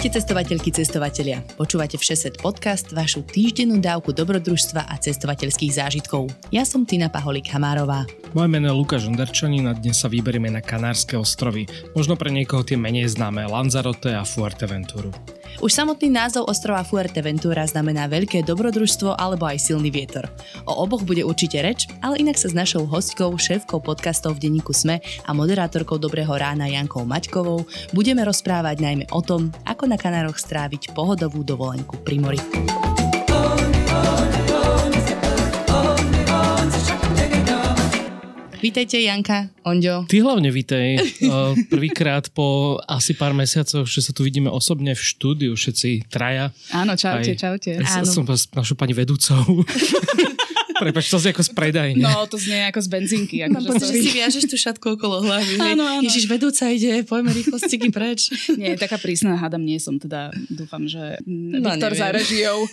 Ahojte cestovateľky, cestovatelia. Počúvate Všeset podcast, vašu týždennú dávku dobrodružstva a cestovateľských zážitkov. Ja som Tina Paholik Hamárová. Moje meno je Lukáš Onderčanin a dnes sa vyberieme na Kanárske ostrovy. Možno pre niekoho tie menej známe Lanzarote a Fuerteventuru. Už samotný názov ostrova Fuerteventura znamená veľké dobrodružstvo alebo aj silný vietor. O oboch bude určite reč, ale inak sa s našou hostkou, šéfkou podcastov v denníku SME a moderátorkou Dobrého rána Jankou Maťkovou budeme rozprávať najmä o tom, ako na Kanároch stráviť pohodovú dovolenku pri mori. Vítajte Janka, Onďo. Ty hlavne vítej. Prvýkrát po asi pár mesiacoch, že sa tu vidíme osobne v štúdiu, všetci traja. Áno, čaute, Aj, čaute. Ja som našu pani vedúcou. Prepač, to znie ako z predajne. No, to znie ako z benzínky. Ako no, že si viažeš tú šatku okolo hlavy. Áno, áno. Ježiš, vedúca ide, poďme rýchlo stiky preč. Nie, taká prísna hádam nie som, teda dúfam, že no, Viktor za režiou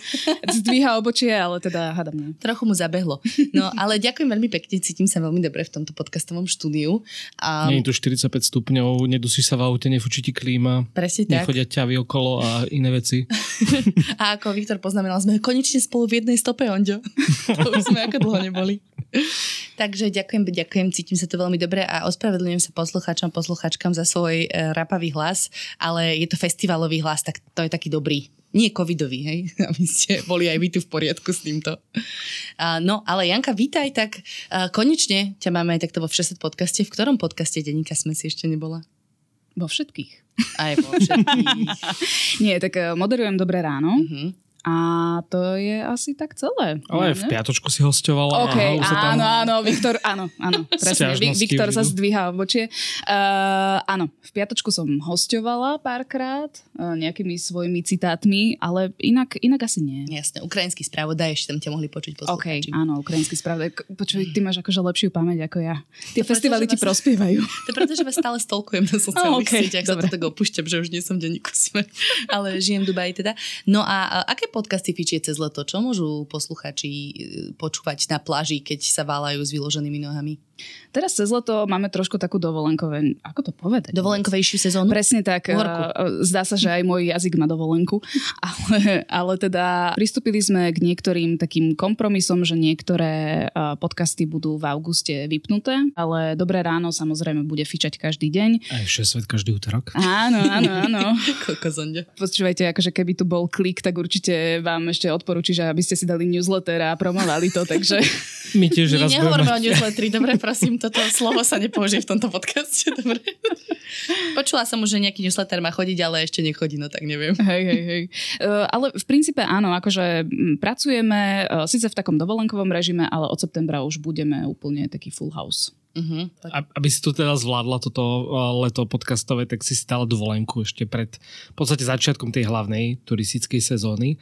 zdvíha obočie, ale teda hádam nie. Trochu mu zabehlo. No, ale ďakujem veľmi pekne, cítim sa veľmi dobre v tomto podcastovom štúdiu. A... Nie je tu 45 stupňov, nedusí sa v aute, nefučí ti klíma. Presne tak. Nechodia ťavy okolo a iné veci. a ako Viktor poznamenal, sme konečne spolu v jednej stope, Onďo. to už sme ako dlho neboli. Takže ďakujem, ďakujem, cítim sa to veľmi dobre a ospravedlňujem sa poslucháčom, poslucháčkam za svoj e, rapavý hlas, ale je to festivalový hlas, tak to je taký dobrý. Nie covidový, hej, aby ste boli aj vy tu v poriadku s týmto. Uh, no, ale Janka, vítaj, tak uh, konečne ťa máme aj takto vo Všeset podcaste. V ktorom podcaste denníka sme si ešte nebola? Vo všetkých. Aj vo všetkých. Nie, tak uh, moderujem Dobré ráno. Uh-huh. A to je asi tak celé. Ale aj v piatočku si hostovala. OK, áno, tam... áno, Viktor, áno, áno, presne. Viktor sa zdvíha obočie. Uh, áno, v piatočku som hostovala párkrát uh, nejakými svojimi citátmi, ale inak, inak asi nie. Jasne, ukrajinský spravodaj, ešte tam ťa mohli počuť poslucháči. OK, áno, ukrajinský spravodaj. Počuj, ty máš akože lepšiu pamäť ako ja. Tie to festivaly ti vás... prospievajú. To preto, že vás stále stolkujem na sociálnych oh, okay, sieťach, sa to tak opúšťam, že už nie som denníku sme, ale žijem v Dubaji teda. No a, a aké podcasty fičie cez leto? Čo môžu posluchači e, počúvať na pláži, keď sa válajú s vyloženými nohami? Teraz cez leto máme trošku takú dovolenkové, ako to povedať? Dovolenkovejšiu sezónu? Presne tak. Uhorku. E, zdá sa, že aj môj jazyk má dovolenku. Ale, ale teda pristúpili sme k niektorým takým kompromisom, že niektoré podcasty budú v auguste vypnuté, ale Dobré ráno samozrejme bude fičať každý deň. Aj svet každý útorok. Áno, áno, áno. Počúvajte, akože keby tu bol klik, tak určite vám ešte odporúči, že aby ste si dali newsletter a promovali to, takže... My tiež raz budeme... o newsletteri, dobre, prosím, toto slovo sa nepoužije v tomto podcaste, dobre. Počula som už, že nejaký newsletter má chodiť, ale ešte nechodí, no tak neviem. Hej, hej, hej. Uh, ale v princípe áno, akože pracujeme uh, síce v takom dovolenkovom režime, ale od septembra už budeme úplne taký full house. Uh-huh, tak. Aby si tu teda zvládla toto leto podcastové, tak si stala dovolenku ešte pred v podstate začiatkom tej hlavnej turistickej sezóny.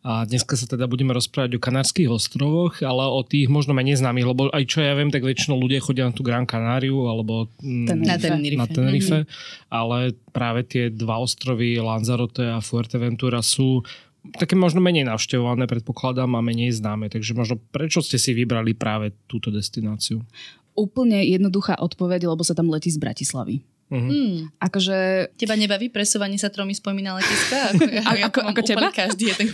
A dneska sa teda budeme rozprávať o Kanárskych ostrovoch, ale o tých možno menej známych, lebo aj čo ja viem, tak väčšinou ľudia chodia na tú Gran Canáriu alebo mm, na Tenerife, na Tenerife mm-hmm. ale práve tie dva ostrovy Lanzarote a Fuerteventura sú také možno menej navštevované, predpokladám, a menej známe. Takže možno prečo ste si vybrali práve túto destináciu? Úplne jednoduchá odpoveď, lebo sa tam letí z Bratislavy. Uh-huh. Hmm. Akože... Teba nebaví presovanie sa tromi spomína letiska? Ako, ja, ako, ja ako teba? každý jeden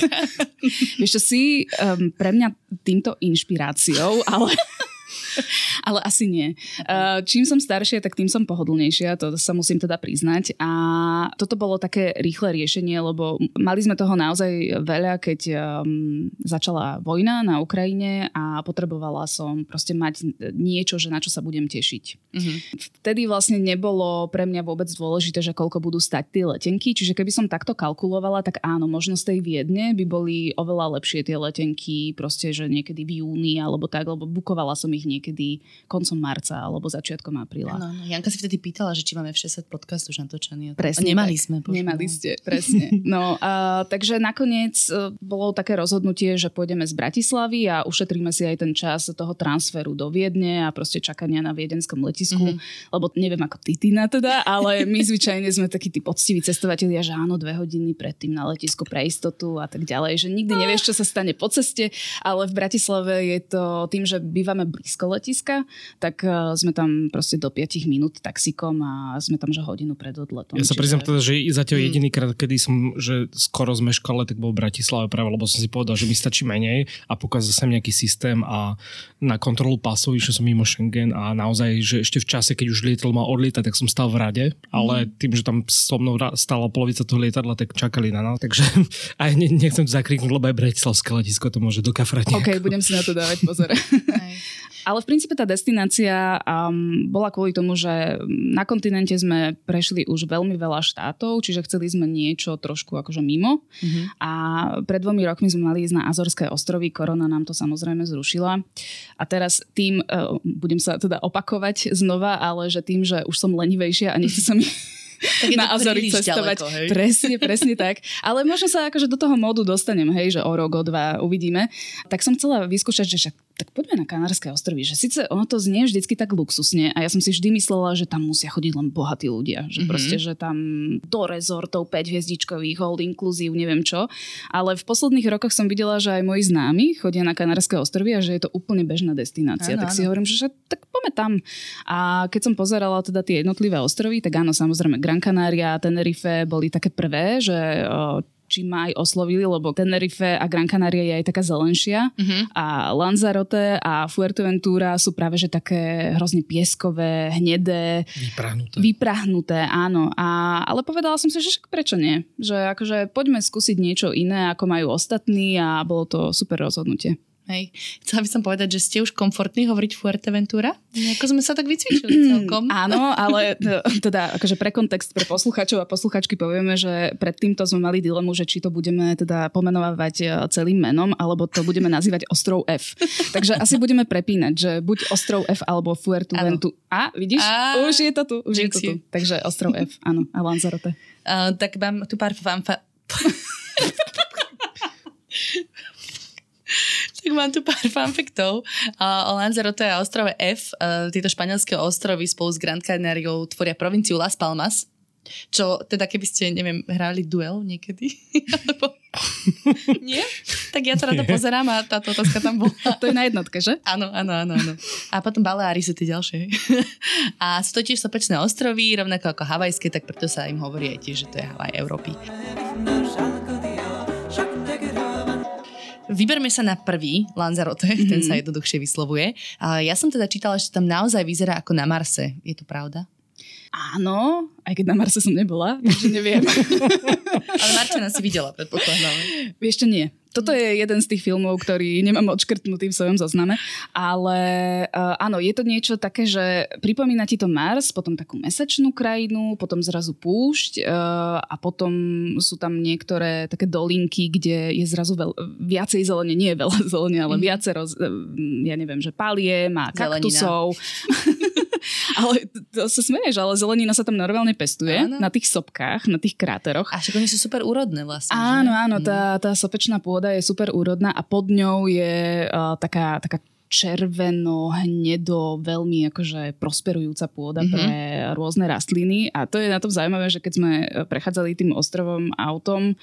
Vieš čo, si um, pre mňa týmto inšpiráciou, ale ale asi nie. Uh, čím som staršia, tak tým som pohodlnejšia, to sa musím teda priznať. A toto bolo také rýchle riešenie, lebo mali sme toho naozaj veľa, keď um, začala vojna na Ukrajine a potrebovala som proste mať niečo, že na čo sa budem tešiť. Uh-huh. Vtedy vlastne nebolo pre mňa vôbec dôležité, že koľko budú stať tie letenky, čiže keby som takto kalkulovala, tak áno, možno z tej Viedne by boli oveľa lepšie tie letenky, proste, že niekedy v júni alebo tak, lebo bukovala som ich niekedy niekedy koncom marca alebo začiatkom apríla. No, no, Janka si vtedy pýtala, že či máme v 60 podcast už natočený. Presne. Nemali tak. sme. Bože, Nemali ste, presne. No, a, takže nakoniec e, bolo také rozhodnutie, že pôjdeme z Bratislavy a ušetríme si aj ten čas toho transferu do Viedne a proste čakania na viedenskom letisku, mm-hmm. lebo neviem ako ty, Tina teda, ale my zvyčajne sme takí tí poctiví cestovatelia, že áno, dve hodiny predtým na letisku pre istotu a tak ďalej, že nikdy nevieš, čo sa stane po ceste, ale v Bratislave je to tým, že bývame blízko letiska, tak e, sme tam proste do 5 minút taxikom a sme tam že hodinu pred odletom. Ja sa čiže- priznám teda, že zatiaľ Mm. jediný krát, kedy som že skoro zmeškal tak bol v Bratislave práve, lebo som si povedal, že mi stačí menej a pokazal som nejaký systém a na kontrolu pasov išiel som mimo Schengen a naozaj, že ešte v čase, keď už lietadlo mal odlietať, tak som stal v rade, ale Mm. tým, že tam so mnou stála polovica toho lietadla, tak čakali na nás, takže aj ne, nechcem to zakriknúť, lebo aj Bratislavské letisko to môže dokafrať nejako. OK, budem si na to dávať pozor. Ale v princípe tá destinácia um, bola kvôli tomu, že na kontinente sme prešli už veľmi veľa štátov, čiže chceli sme niečo trošku akože mimo. Mhm. A pred dvomi rokmi sme mali ísť na Azorské ostrovy, korona nám to samozrejme zrušila. A teraz tým, uh, budem sa teda opakovať znova, ale že tým, že už som lenivejšia a nechce sa mi Tak na Azory cestovať. ďaleko, hej? Presne, presne tak. Ale možno sa akože do toho módu dostanem, hej, že o rok, o dva uvidíme. Tak som chcela vyskúšať, že však tak poďme na Kanárske ostrovy, že síce ono to znie vždycky tak luxusne a ja som si vždy myslela, že tam musia chodiť len bohatí ľudia, že Mhm. proste, že tam do rezortov 5 hviezdičkových, all inclusive, neviem čo. Ale v posledných rokoch som videla, že aj moji známi chodia na Kanárske ostrovy a že je to úplne bežná destinácia. Áno, tak si áno. hovorím, že, tak poďme tam. A keď som pozerala teda tie jednotlivé ostrovy, tak áno, samozrejme Gran Canaria Tenerife boli také prvé, že či ma aj oslovili, lebo Tenerife a Gran Canaria je aj taká zelenšia Mhm. a Lanzarote a Fuerteventura sú práve že také hrozne pieskové, hnedé, Vyprahnuté. vyprahnuté, áno. A, ale povedala som si, že však prečo nie? Že akože poďme skúsiť niečo iné, ako majú ostatní a bolo to super rozhodnutie. Hej. Chcela by som povedať, že ste už komfortní hovoriť Fuerteventura? Ako sme sa tak vycvičili celkom. Áno, ale teda akože pre kontext pre posluchačov a posluchačky povieme, že pred týmto sme mali dilemu, že či to budeme teda pomenovať e, celým menom, alebo to budeme nazývať ostrov F. Takže asi budeme prepínať, že buď ostrov F alebo Fuerteventu. A vidíš? Á, už je to tu, už je to tu. Takže ostrov F, áno, a Lanzarote. Uh, tak mám tu pár fanfa... tak mám tu pár fanfaktov uh, o Lanzarote a ostrove F. Uh, tieto španielské ostrovy spolu s Gran Canariou tvoria provinciu Las Palmas. Čo teda keby ste, neviem, hrali duel niekedy? Alebo... Nie? Tak ja to rada pozerám a táto otázka tam bola. To je na jednotke, že? Áno, áno, áno, áno. A potom Baleári sú tie ďalšie. A sú to tiež sopečné ostrovy, rovnako ako havajské, tak preto sa im hovorí aj tiež, že to je Havaj Európy. Vyberme sa na prvý Lanzarote, mm-hmm. ten sa jednoduchšie vyslovuje. A ja som teda čítala, že tam naozaj vyzerá ako na Marse. Je to pravda? Áno, aj keď na Marse som nebola, takže neviem. Ale Marčana si videla, predpokladám. Čo, nie. Toto je jeden z tých filmov, ktorý nemám odškrtnutý v svojom zozname, ale uh, áno, je to niečo také, že pripomína ti to Mars, potom takú mesačnú krajinu, potom zrazu púšť uh, a potom sú tam niektoré také dolinky, kde je zrazu veľ, viacej zelene, nie je veľa zelene, ale Mhm. viacero, z- ja neviem, že a Zelenina. kaktusov. ale to sa smeješ, ale zelenina sa tam normálne pestuje Áno. na tých sopkách, na tých kráteroch. A však oni sú super úrodné vlastne. Áno, že? áno, Mm. tá, tá sopečná pôda je super úrodná a pod ňou je uh, taká, taká červeno, hnedo, veľmi akože prosperujúca pôda Mhm. mm-hmm. pre rôzne rastliny a to je na tom zaujímavé, že keď sme eh, prechádzali tým ostrovom autom,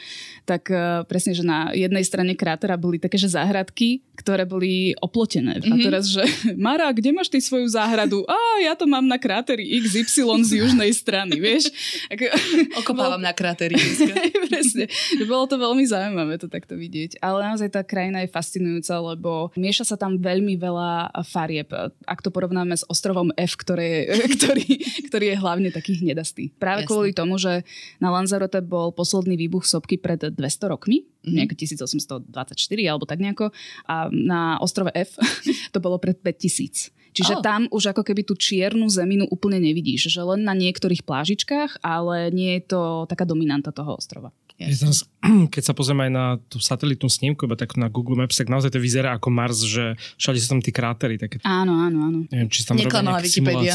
tak uh, presne, že na jednej strane krátera boli také, že záhradky, ktoré boli oplotené. Mm-hmm. A Mhm. teraz, že Mara, kde máš ty svoju záhradu? A ja to mám na kráteri XY z južnej strany, vieš? Ako, Okopávam na krátery. Presne. Bolo to veľmi zaujímavé to takto vidieť. Ale naozaj tá krajina je fascinujúca, lebo mieša sa tam veľmi veľa farieb. Ak to porovnáme s ostrovom F, ktoré, ktorý, ktorý je hlavne taký hnedastý. Práve Jasne. kvôli tomu, že na Lanzarote bol posledný výbuch sopky pred 200 rokmi, Mhm. nejak 1824 alebo tak nejako. A na ostrove F to bolo pred 5000. Čiže Oh. tam už ako keby tú čiernu zeminu úplne nevidíš, že len na niektorých plážičkách, ale nie je to taká dominanta toho ostrova. Je teraz, keď sa pozrieme aj na tú satelitnú snímku, iba tak na Google Maps, tak naozaj to vyzerá ako Mars, že všade sú tam tí krátery. Také, Áno, áno, áno. neviem, či tam Neklamala Wikipedia.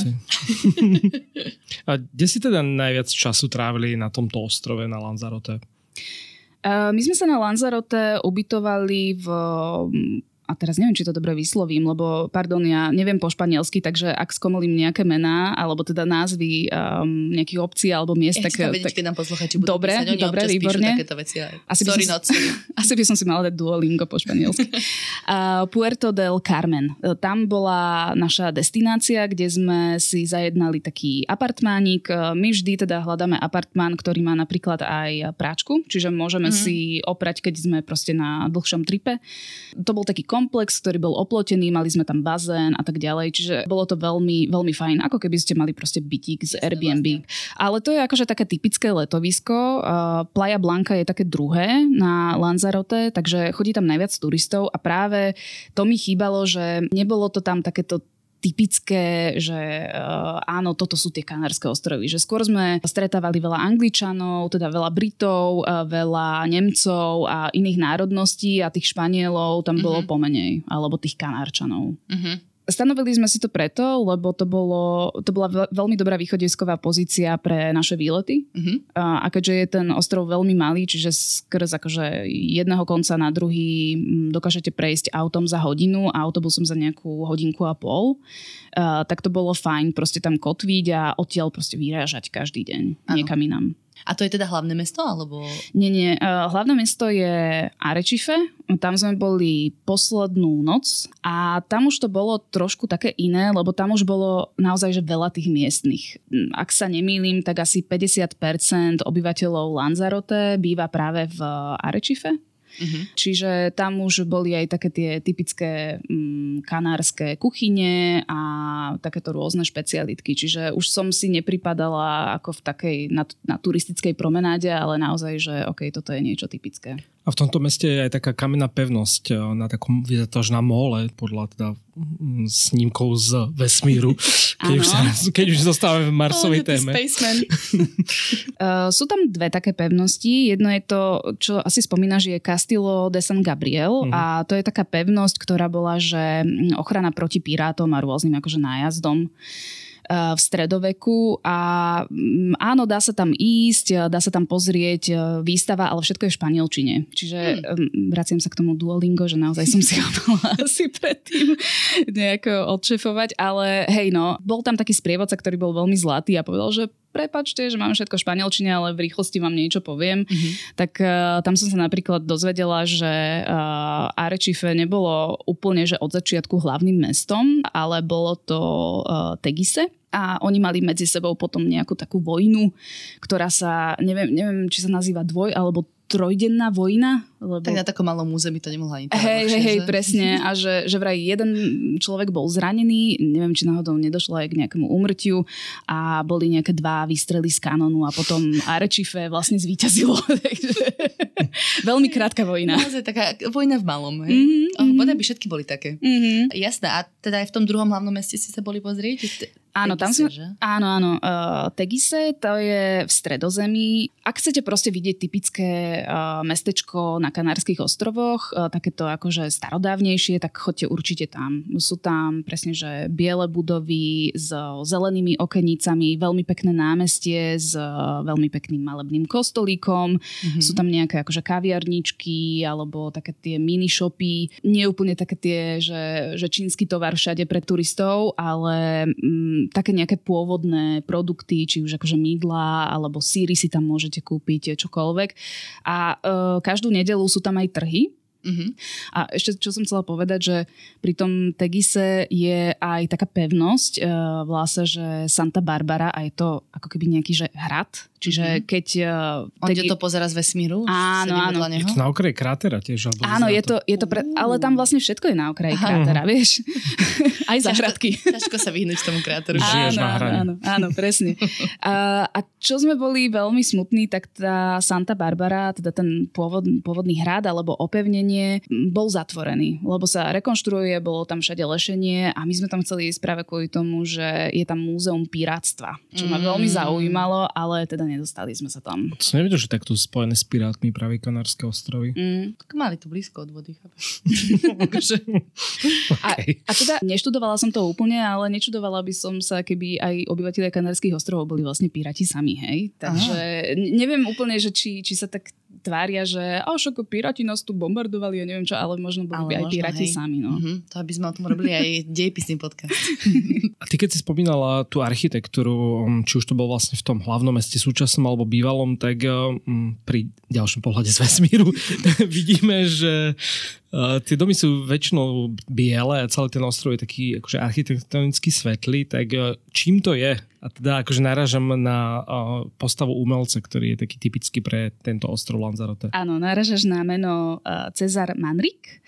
A kde si teda najviac času trávili na tomto ostrove, na Lanzarote? Uh, my sme sa na Lanzarote ubytovali v a teraz neviem, či to dobre vyslovím, lebo, pardon, ja neviem po španielsky, takže ak skomolím nejaké mená, alebo teda názvy um, nejakých obcí alebo miest, Ja tak... tak, vedieť, tak nám posluchači budú Dobre, písať. Oni dobre, výborne. takéto veci. ale Asi by sorry, som not sorry. Asi by som si mala dať Duolingo po španielsky. Uh, Puerto del Carmen. Uh, Tam bola naša destinácia, kde sme si zajednali taký apartmánik. Uh, My vždy teda hľadáme apartmán, ktorý má napríklad aj práčku, čiže môžeme Mhm. mm-hmm. si oprať, keď sme proste na dlhšom tripe. To bol taký komplex, ktorý bol oplotený, mali sme tam bazén a tak ďalej, čiže bolo to veľmi, veľmi fajn, ako keby ste mali proste bytík z Airbnb. Ale to je akože také typické letovisko. Uh, Playa Blanca je také druhé na Lanzarote, takže chodí tam najviac turistov a práve to mi chýbalo, že nebolo to tam takéto typické, že uh, áno, toto sú tie Kanárske ostrovy. Že skôr sme stretávali veľa Angličanov, teda veľa Britov, uh, veľa Nemcov a iných národností a tých Španielov tam bolo Mhm. pomenej, alebo tých Kanárčanov. Mhm. Stanovili sme si to preto, lebo to, bolo, to bola veľ- veľmi dobrá východisková pozícia pre naše výlety. Mhm. A a keďže je ten ostrov veľmi malý, čiže skrz akože jedného konca na druhý mm, dokážete prejsť autom za hodinu a autobusom za nejakú hodinku a pol, uh, tak to bolo fajn proste tam kotviť a odtiaľ proste vyrážať každý deň Áno. niekam inam. A to je teda hlavné mesto, alebo... Nie, nie. Uh, hlavné mesto je Arečife. Tam sme boli poslednú noc a tam už to bolo trošku také iné, lebo tam už bolo naozaj že veľa tých miestnych. Mm, Ak sa nemýlim, tak asi 50% obyvateľov Lanzarote býva práve v Arečife. Mhm. Čiže tam už boli aj také tie typické mm, kanárske kuchyne a takéto rôzne špecialitky. Čiže už som si nepripadala ako v takej na, na turistickej promenáde, ale naozaj, že OK, toto je niečo typické. A v tomto meste je aj taká kamenná pevnosť eh, na takom, vyzerá to až na mole, podľa teda mm, snímkov z vesmíru, keď, už, sa, keď už zostávame v Marsovej Oh, téme. Spaceman. Uh, sú tam dve také pevnosti. Jedno je to, čo asi spomínaš, je Castillo de San Gabriel Mhm. a to je taká pevnosť, ktorá bola, že mm, ochrana proti pirátom a rôznym akože nájazdom uh, v stredoveku a mm, áno, dá sa tam ísť, uh, dá sa tam pozrieť uh, výstava, ale všetko je v španielčine. Čiže um, vraciam sa k tomu Duolingo, že naozaj som si ho asi predtým nejako odšefovať, ale hej no, bol tam taký sprievodca, ktorý bol veľmi zlatý a povedal, že prepačte, že mám všetko v španielčine, ale v rýchlosti vám niečo poviem. Mhm. Tak uh, tam som sa napríklad dozvedela, že uh, Arečife nebolo úplne, že od začiatku hlavným mestom, ale bolo to uh, Tegise a oni mali medzi sebou potom nejakú takú vojnu, ktorá sa, neviem, neviem či sa nazýva dvoj alebo trojdenná vojna. Lebo... Tak na takom malom území to nemohla ani tak Hej, hej, hej, presne. A že, že vraj jeden človek bol zranený, neviem, či náhodou nedošlo aj k nejakému úmrtiu a boli nejaké dva výstrely z kanónu a potom Arečife vlastne zvíťazilo. Veľmi krátka vojna. Naozaj taká vojna v malom. Hej? Mhm, Oh, by všetky boli také. Mhm. Jasné, a teda aj v tom druhom hlavnom meste si sa boli pozrieť? Áno, tam sme, že? áno, áno. Uh, Tegise, to je v stredozemí. Ak chcete proste vidieť typické uh, mestečko na Kanárskych ostrovoch, uh, takéto akože starodávnejšie, tak choďte určite tam. Sú tam presne, že biele budovy s zelenými okenicami, veľmi pekné námestie s uh, veľmi pekným malebným kostolíkom. Mhm. Sú tam nejaké akože kaviarničky alebo také tie mini shopy. Nie úplne také tie, že, že čínsky tovar všade pre turistov, ale mm, také nejaké pôvodné produkty, či už akože mydla alebo síry si tam môžete kúpiť, čokoľvek. A e, každú nedelu sú tam aj trhy. Mhm. A ešte, čo som chcela povedať, že pri tom Tegise je aj taká pevnosť, e, volá sa, že Santa Barbara a je to ako keby nejaký, že hrad. Čiže keď... e, On Tegi- to pozera z vesmíru? Áno, áno. Je to na okraji krátera tiež? Alebo Áno, je to, je to pre, ale tam vlastne všetko je na okraji krátera, vieš. Aj záhradky. Ťažko sa vyhnúť tomu kráteru. Žiješ áno, na hrane. Áno, áno, presne. A, a čo sme boli veľmi smutní, tak tá Santa Barbara, teda ten pôvod, pôvodný hrad alebo opevnenie lešenie bol zatvorený, lebo sa rekonštruuje, bolo tam všade lešenie a my sme tam chceli ísť práve kvôli tomu, že je tam múzeum pirátstva, čo ma veľmi Mm. zaujímalo, ale teda nedostali sme sa tam. To som nevedel, že takto spojené s pirátmi práve Kanárske ostrovy. Mm. Tak mali to blízko od vody, chápeš? A, a teda neštudovala som to úplne, ale nečudovala by som sa, keby aj obyvateľia Kanárskych ostrovov boli vlastne piráti sami, hej. Takže ne- neviem úplne, že či, či sa tak tvária, že a však piráti nás tu bombardovali a neviem čo, ale možno boli Ale by aj možno, piráti hej. sami, no. Mhm, to aby sme o tom robili aj dejpisný podcast. A ty keď si spomínala tú architektúru, um, či už to bol vlastne v tom hlavnom meste súčasnom alebo bývalom, tak um, pri ďalšom pohľade z vesmíru vidíme, že uh, tie domy sú väčšinou biele a celý ten ostrov je taký akože architektonicky svetlý, tak uh, čím to je? A teda akože narážam na uh, postavu umelca, ktorý je taký typický pre tento ostrov Lanzarote. Áno, naražaš na meno uh, Cezar Manrik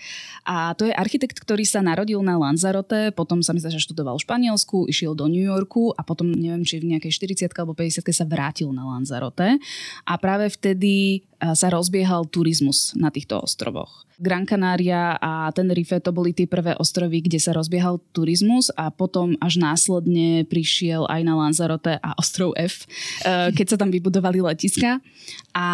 a to je architekt, ktorý sa narodil na Lanzarote, potom sa mi že študoval v Španielsku, išiel do New Yorku a potom neviem, či v nejakej 40 alebo 50 sa vrátil na Lanzarote a práve vtedy sa rozbiehal turizmus na týchto ostrovoch. Gran Canaria a Tenerife to boli tie prvé ostrovy, kde sa rozbiehal turizmus a potom až následne prišiel aj na Lanzarote a ostrov F, eh, keď sa tam vybudovali letiska. A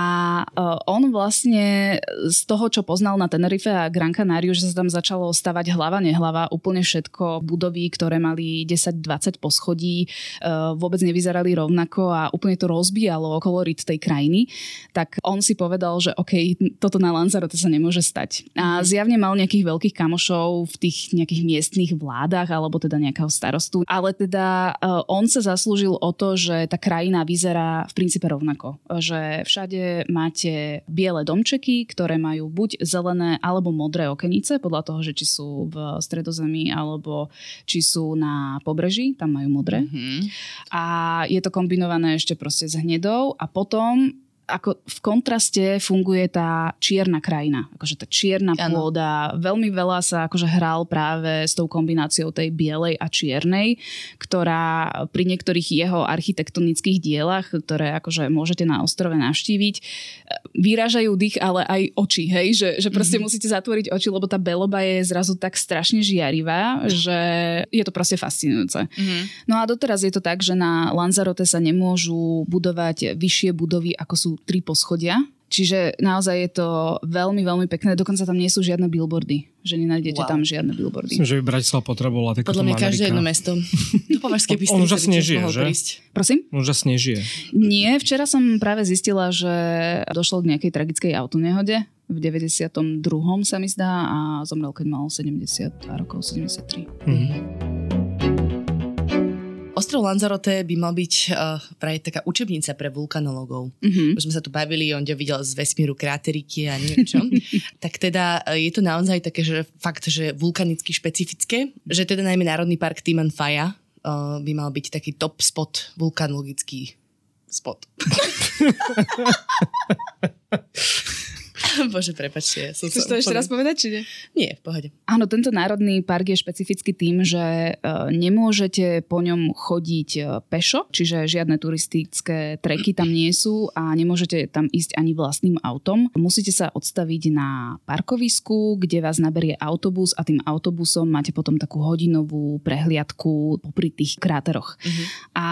eh, on vlastne z toho, čo poznal na Tenerife a Gran Canariu, že sa tam začalo stavať hlava, nehlava, úplne všetko budovy, ktoré mali 10-20 poschodí, eh, vôbec nevyzerali rovnako a úplne to rozbíjalo kolorit tej krajiny, tak on si povedal, že OK, toto na Lanzarote sa nemôže stať. A zjavne mal nejakých veľkých kamošov v tých nejakých miestnych vládach alebo teda nejakého starostu, ale teda eh, on sa zaslúžil o to, že tá krajina vyzerá v princípe rovnako. Že všade máte biele domčeky, ktoré majú buď zelené alebo modré okenice, podľa toho, že či sú v stredozemí alebo či sú na pobreží, tam majú modré Mhm. a je to kombinované ešte proste s hnedou a potom ako v kontraste funguje tá čierna krajina, akože tá čierna Áno. pôda. Veľmi veľa sa akože hral práve s tou kombináciou tej bielej a čiernej, ktorá pri niektorých jeho architektonických dielach, ktoré akože môžete na ostrove navštíviť, vyrážajú dých, ale aj oči, hej, že, že proste mm-hmm. musíte zatvoriť oči, lebo tá beloba je zrazu tak strašne žiarivá, že je to proste fascinujúce. Mhm. No a doteraz je to tak, že na Lanzarote sa nemôžu budovať vyššie budovy, ako sú tri poschodia. Čiže naozaj je to veľmi, veľmi pekné. Dokonca tam nie sú žiadne billboardy. Že nenájdete Wow. tam žiadne billboardy. Myslím, že by Bratislava potrebovala takéto Podľa mňa každé Amerika. jedno mesto. On- on už by asi tiež nežije, mohol že? prísť. Prosím? Už asi nežije. Nie, včera som práve zistila, že došlo k nejakej tragickej autonehode. V 92. sa mi zdá a zomrel, keď mal 72 rokov, 73. Mhm. Ostrov Lanzarote by mal byť uh, vraj taká učebnica pre vulkanologov. Mhm. Už sme sa tu bavili, on videl z vesmíru kráteriky a neviem čo. tak teda uh, je to naozaj také, že fakt, že vulkanicky špecifické, že teda najmä Národný park Timanfaya uh, by mal byť taký top spot, vulkanologický spot. Bože, prepačte. Ja som Chceš to ešte raz povedať, či nie? Nie, v pohode. Áno, tento národný park je špecifický tým, že e, nemôžete po ňom chodiť e, pešo, čiže žiadne turistické treky tam nie sú a nemôžete tam ísť ani vlastným autom. Musíte sa odstaviť na parkovisku, kde vás naberie autobus a tým autobusom máte potom takú hodinovú prehliadku popri tých kráteroch. Mhm. A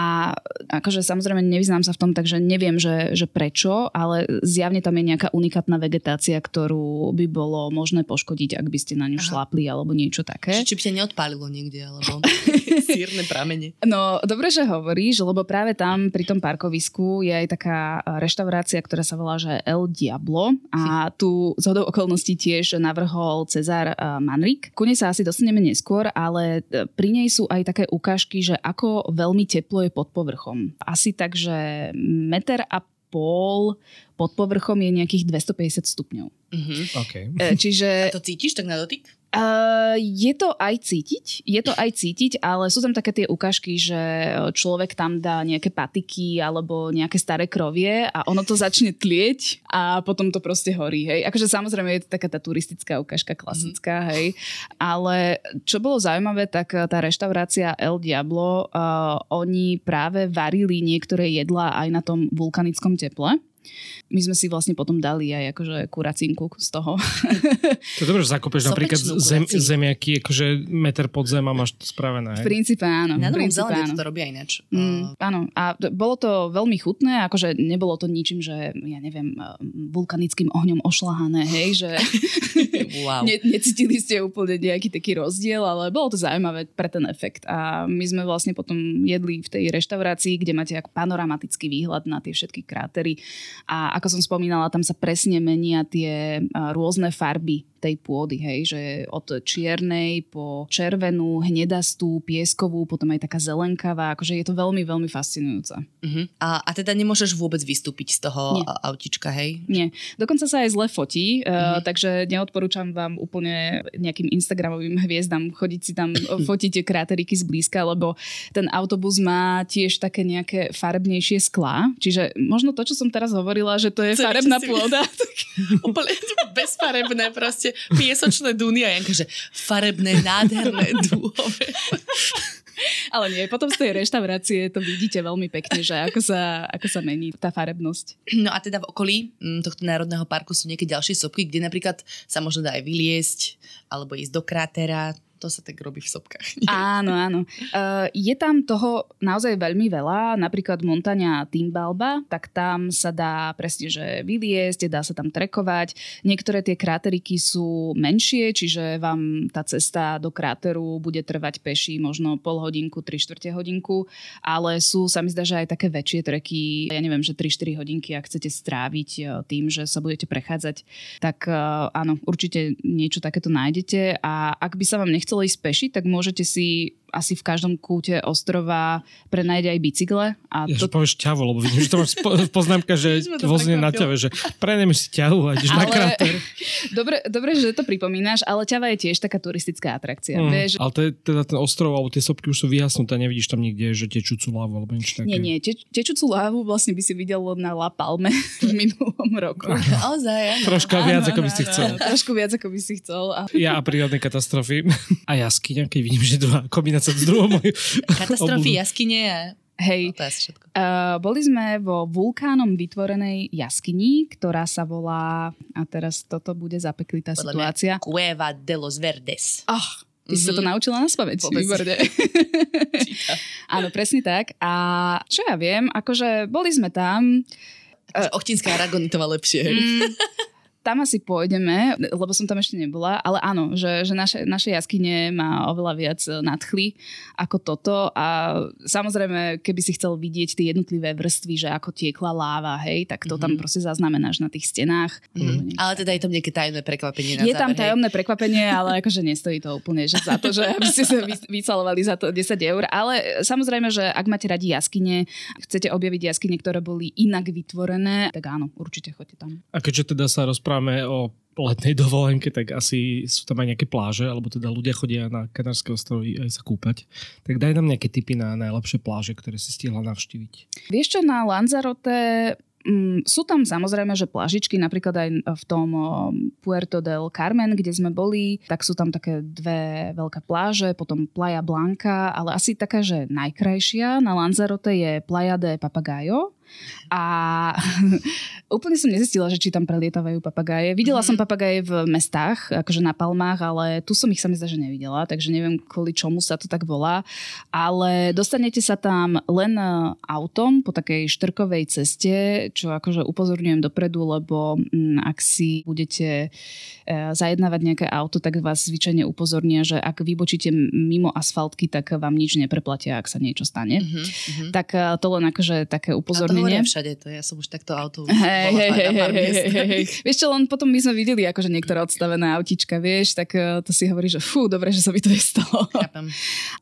akože samozrejme nevyznám sa v tom, takže neviem, že, že prečo, ale zjavne tam je nejaká unikátna vegetácia, ktorú by bolo možné poškodiť, ak by ste na ňu Aha. šlápli alebo niečo také. Či, či by ťa neodpálilo niekde, alebo sírne pramene. No, dobre, že hovoríš, lebo práve tam pri tom parkovisku je aj taká reštaurácia, ktorá sa volá, že El Diablo a tu z hodou okolností tiež navrhol Cezar Manrik. Ku nej sa asi dostaneme neskôr, ale eh, pri nej sú aj také ukážky, že ako veľmi teplo je pod povrchom. Asi tak, že meter a pol pod povrchom je nejakých 250 stupňov. Mhm. OK. Eh, Čiže To cítiš tak na dotyk? Uh, je to aj cítiť, je to aj cítiť, ale sú tam také tie ukážky, že človek tam dá nejaké patiky alebo nejaké staré krovie a ono to začne tlieť a potom to proste horí, hej. Akože samozrejme je to taká tá turistická ukážka klasická, mm-hmm. hej. Ale čo bolo zaujímavé, tak tá reštaurácia El Diablo, uh, oni práve varili niektoré jedlá aj na tom vulkanickom teple. My sme si vlastne potom dali aj akože kuracinku z toho. To je dobré, že zakopeš napríklad zem, zemiaky, akože meter pod zem a máš to spravené. V princípe áno. Na Novom Zelande to robia ináč. Mm, áno, a bolo to veľmi chutné, akože nebolo to ničím, že ja neviem, vulkanickým ohňom ošlahané, hej, že wow. ne, necítili ste úplne nejaký taký rozdiel, ale bolo to zaujímavé pre ten efekt. A my sme vlastne potom jedli v tej reštaurácii, kde máte ako panoramatický výhľad na tie všetky krátery. A ako som spomínala, tam sa presne menia tie rôzne farby tej pôdy, hej, že od čiernej po červenú, hnedastú, pieskovú, potom aj taká zelenkavá, akože je to veľmi, veľmi fascinujúce. Uh-huh. A, a teda nemôžeš vôbec vystúpiť z toho Nie. autička, hej? Nie. Dokonca sa aj zle fotí, uh-huh. uh, takže neodporúčam vám úplne nejakým Instagramovým hviezdam chodiť si tam fotiť kráteriky zblízka, lebo ten autobus má tiež také nejaké farebnejšie sklá, čiže možno to, čo som teraz hovorila, že to je Co, farebná pôda. Úplne bezfarebné proste piesočné duny a Janka, že farebné, nádherné dúhové. Ale nie, potom z tej reštaurácie to vidíte veľmi pekne, že ako sa, ako sa mení tá farebnosť. No a teda v okolí mm, tohto národného parku sú nejaké ďalšie sopky, kde napríklad sa možno dá aj vyliesť, alebo ísť do krátera, to sa tak robí v sopkách. Áno, áno. Uh, je tam toho naozaj veľmi veľa, napríklad montania Timbalba, tak tam sa dá presne, že vyliesť, dá sa tam trekovať. Niektoré tie kráteriky sú menšie, čiže vám tá cesta do kráteru bude trvať peši možno pol hodinku, 3 čtvrte hodinku, ale sú, sa mi zdá, že aj také väčšie treky, ja neviem, že 3-4 hodinky, ak chcete stráviť e, tým, že sa budete prechádzať, tak uh, áno, určite niečo takéto nájdete a ak by sa vám nech nechcelo ísť peši, tak môžete si asi v každom kúte ostrova prenajde aj bicykle. A ja, to... povieš ťavu, lebo vidím, že to máš poznámka, že vozne na ťave, že prenajme si ťavu a ideš ale... na kráter. Dobre, dobre, že to pripomínaš, ale ťava je tiež taká turistická atrakcia. Mm, vieš? Ale to je teda ten ostrov, alebo tie sopky už sú vyhasnuté, nevidíš tam nikde, že tečúcu lávu alebo niečo také. Nie, nie, teč, tečúcu lávu vlastne by si videl na La Palme v minulom roku. Ozaj, Troška viac, ako by si chcel. Trošku viac, ako by si chcel. A... Ja a prírodné katastrofy. A jaskyňa, keď vidím, že dva kombinácia sa z druhou moju Katastrofy, jaskyne a Hej, no, to je všetko. Uh, boli sme vo vulkánom vytvorenej jaskyni, ktorá sa volá, a teraz toto bude zapeklitá Podľa situácia. Mňa, Cueva de los Verdes. Oh, ty mm-hmm. si sa to mhm. naučila na spameť. Výborne. Áno, presne tak. A čo ja viem, akože boli sme tam... Uh, Ochtinská Aragonitová lepšie. Mm, tam asi pôjdeme, lebo som tam ešte nebola, ale áno, že, že naše, naše jaskyne má oveľa viac e, nadchly ako toto a samozrejme, keby si chcel vidieť tie jednotlivé vrstvy, že ako tiekla láva, hej, tak to mm-hmm. tam mhm. proste zaznamenáš na tých stenách. Mm-hmm. Ale teda je tam nejaké tajomné prekvapenie na Je záver, tam tajomné hej. prekvapenie, ale akože nestojí to úplne že za to, že aby ste sa vycalovali za to 10 eur, ale samozrejme, že ak máte radi jaskyne, chcete objaviť jaskyne, ktoré boli inak vytvorené, tak áno, určite choďte tam. A keďže teda sa rozprávame rozprávame o letnej dovolenke, tak asi sú tam aj nejaké pláže, alebo teda ľudia chodia na Kanárske ostrovy aj sa kúpať. Tak daj nám nejaké tipy na najlepšie pláže, ktoré si stihla navštíviť. Vieš čo, na Lanzarote Mm, sú tam samozrejme, že plážičky, napríklad aj v tom Puerto del Carmen, kde sme boli, tak sú tam také dve veľké pláže, potom Playa Blanca, ale asi taká, že najkrajšia na Lanzarote je Playa de Papagayo, a úplne som nezistila, že či tam prelietavajú papagáje. Videla mm. som papagáje v mestách, akože na Palmách, ale tu som ich sa mi zdá, že nevidela, takže neviem, kvôli čomu sa to tak volá. Ale dostanete sa tam len e, autom po takej štrkovej ceste, čo akože upozorňujem dopredu, lebo m, mm, ak si budete zajednávať nejaké auto, tak vás zvyčajne upozornia, že ak vybočíte mimo asfaltky, tak vám nič nepreplatia, ak sa niečo stane. Mm-hmm. Tak e, to len akože také upozornenie upozornenie. to všade, to ja som už takto auto hey, hey, hey, hey, hey, hey. Vieš čo, len potom my sme videli akože niektoré odstavené autička, vieš, tak uh, to si hovorí, že fú, dobre, že sa mi to nestalo.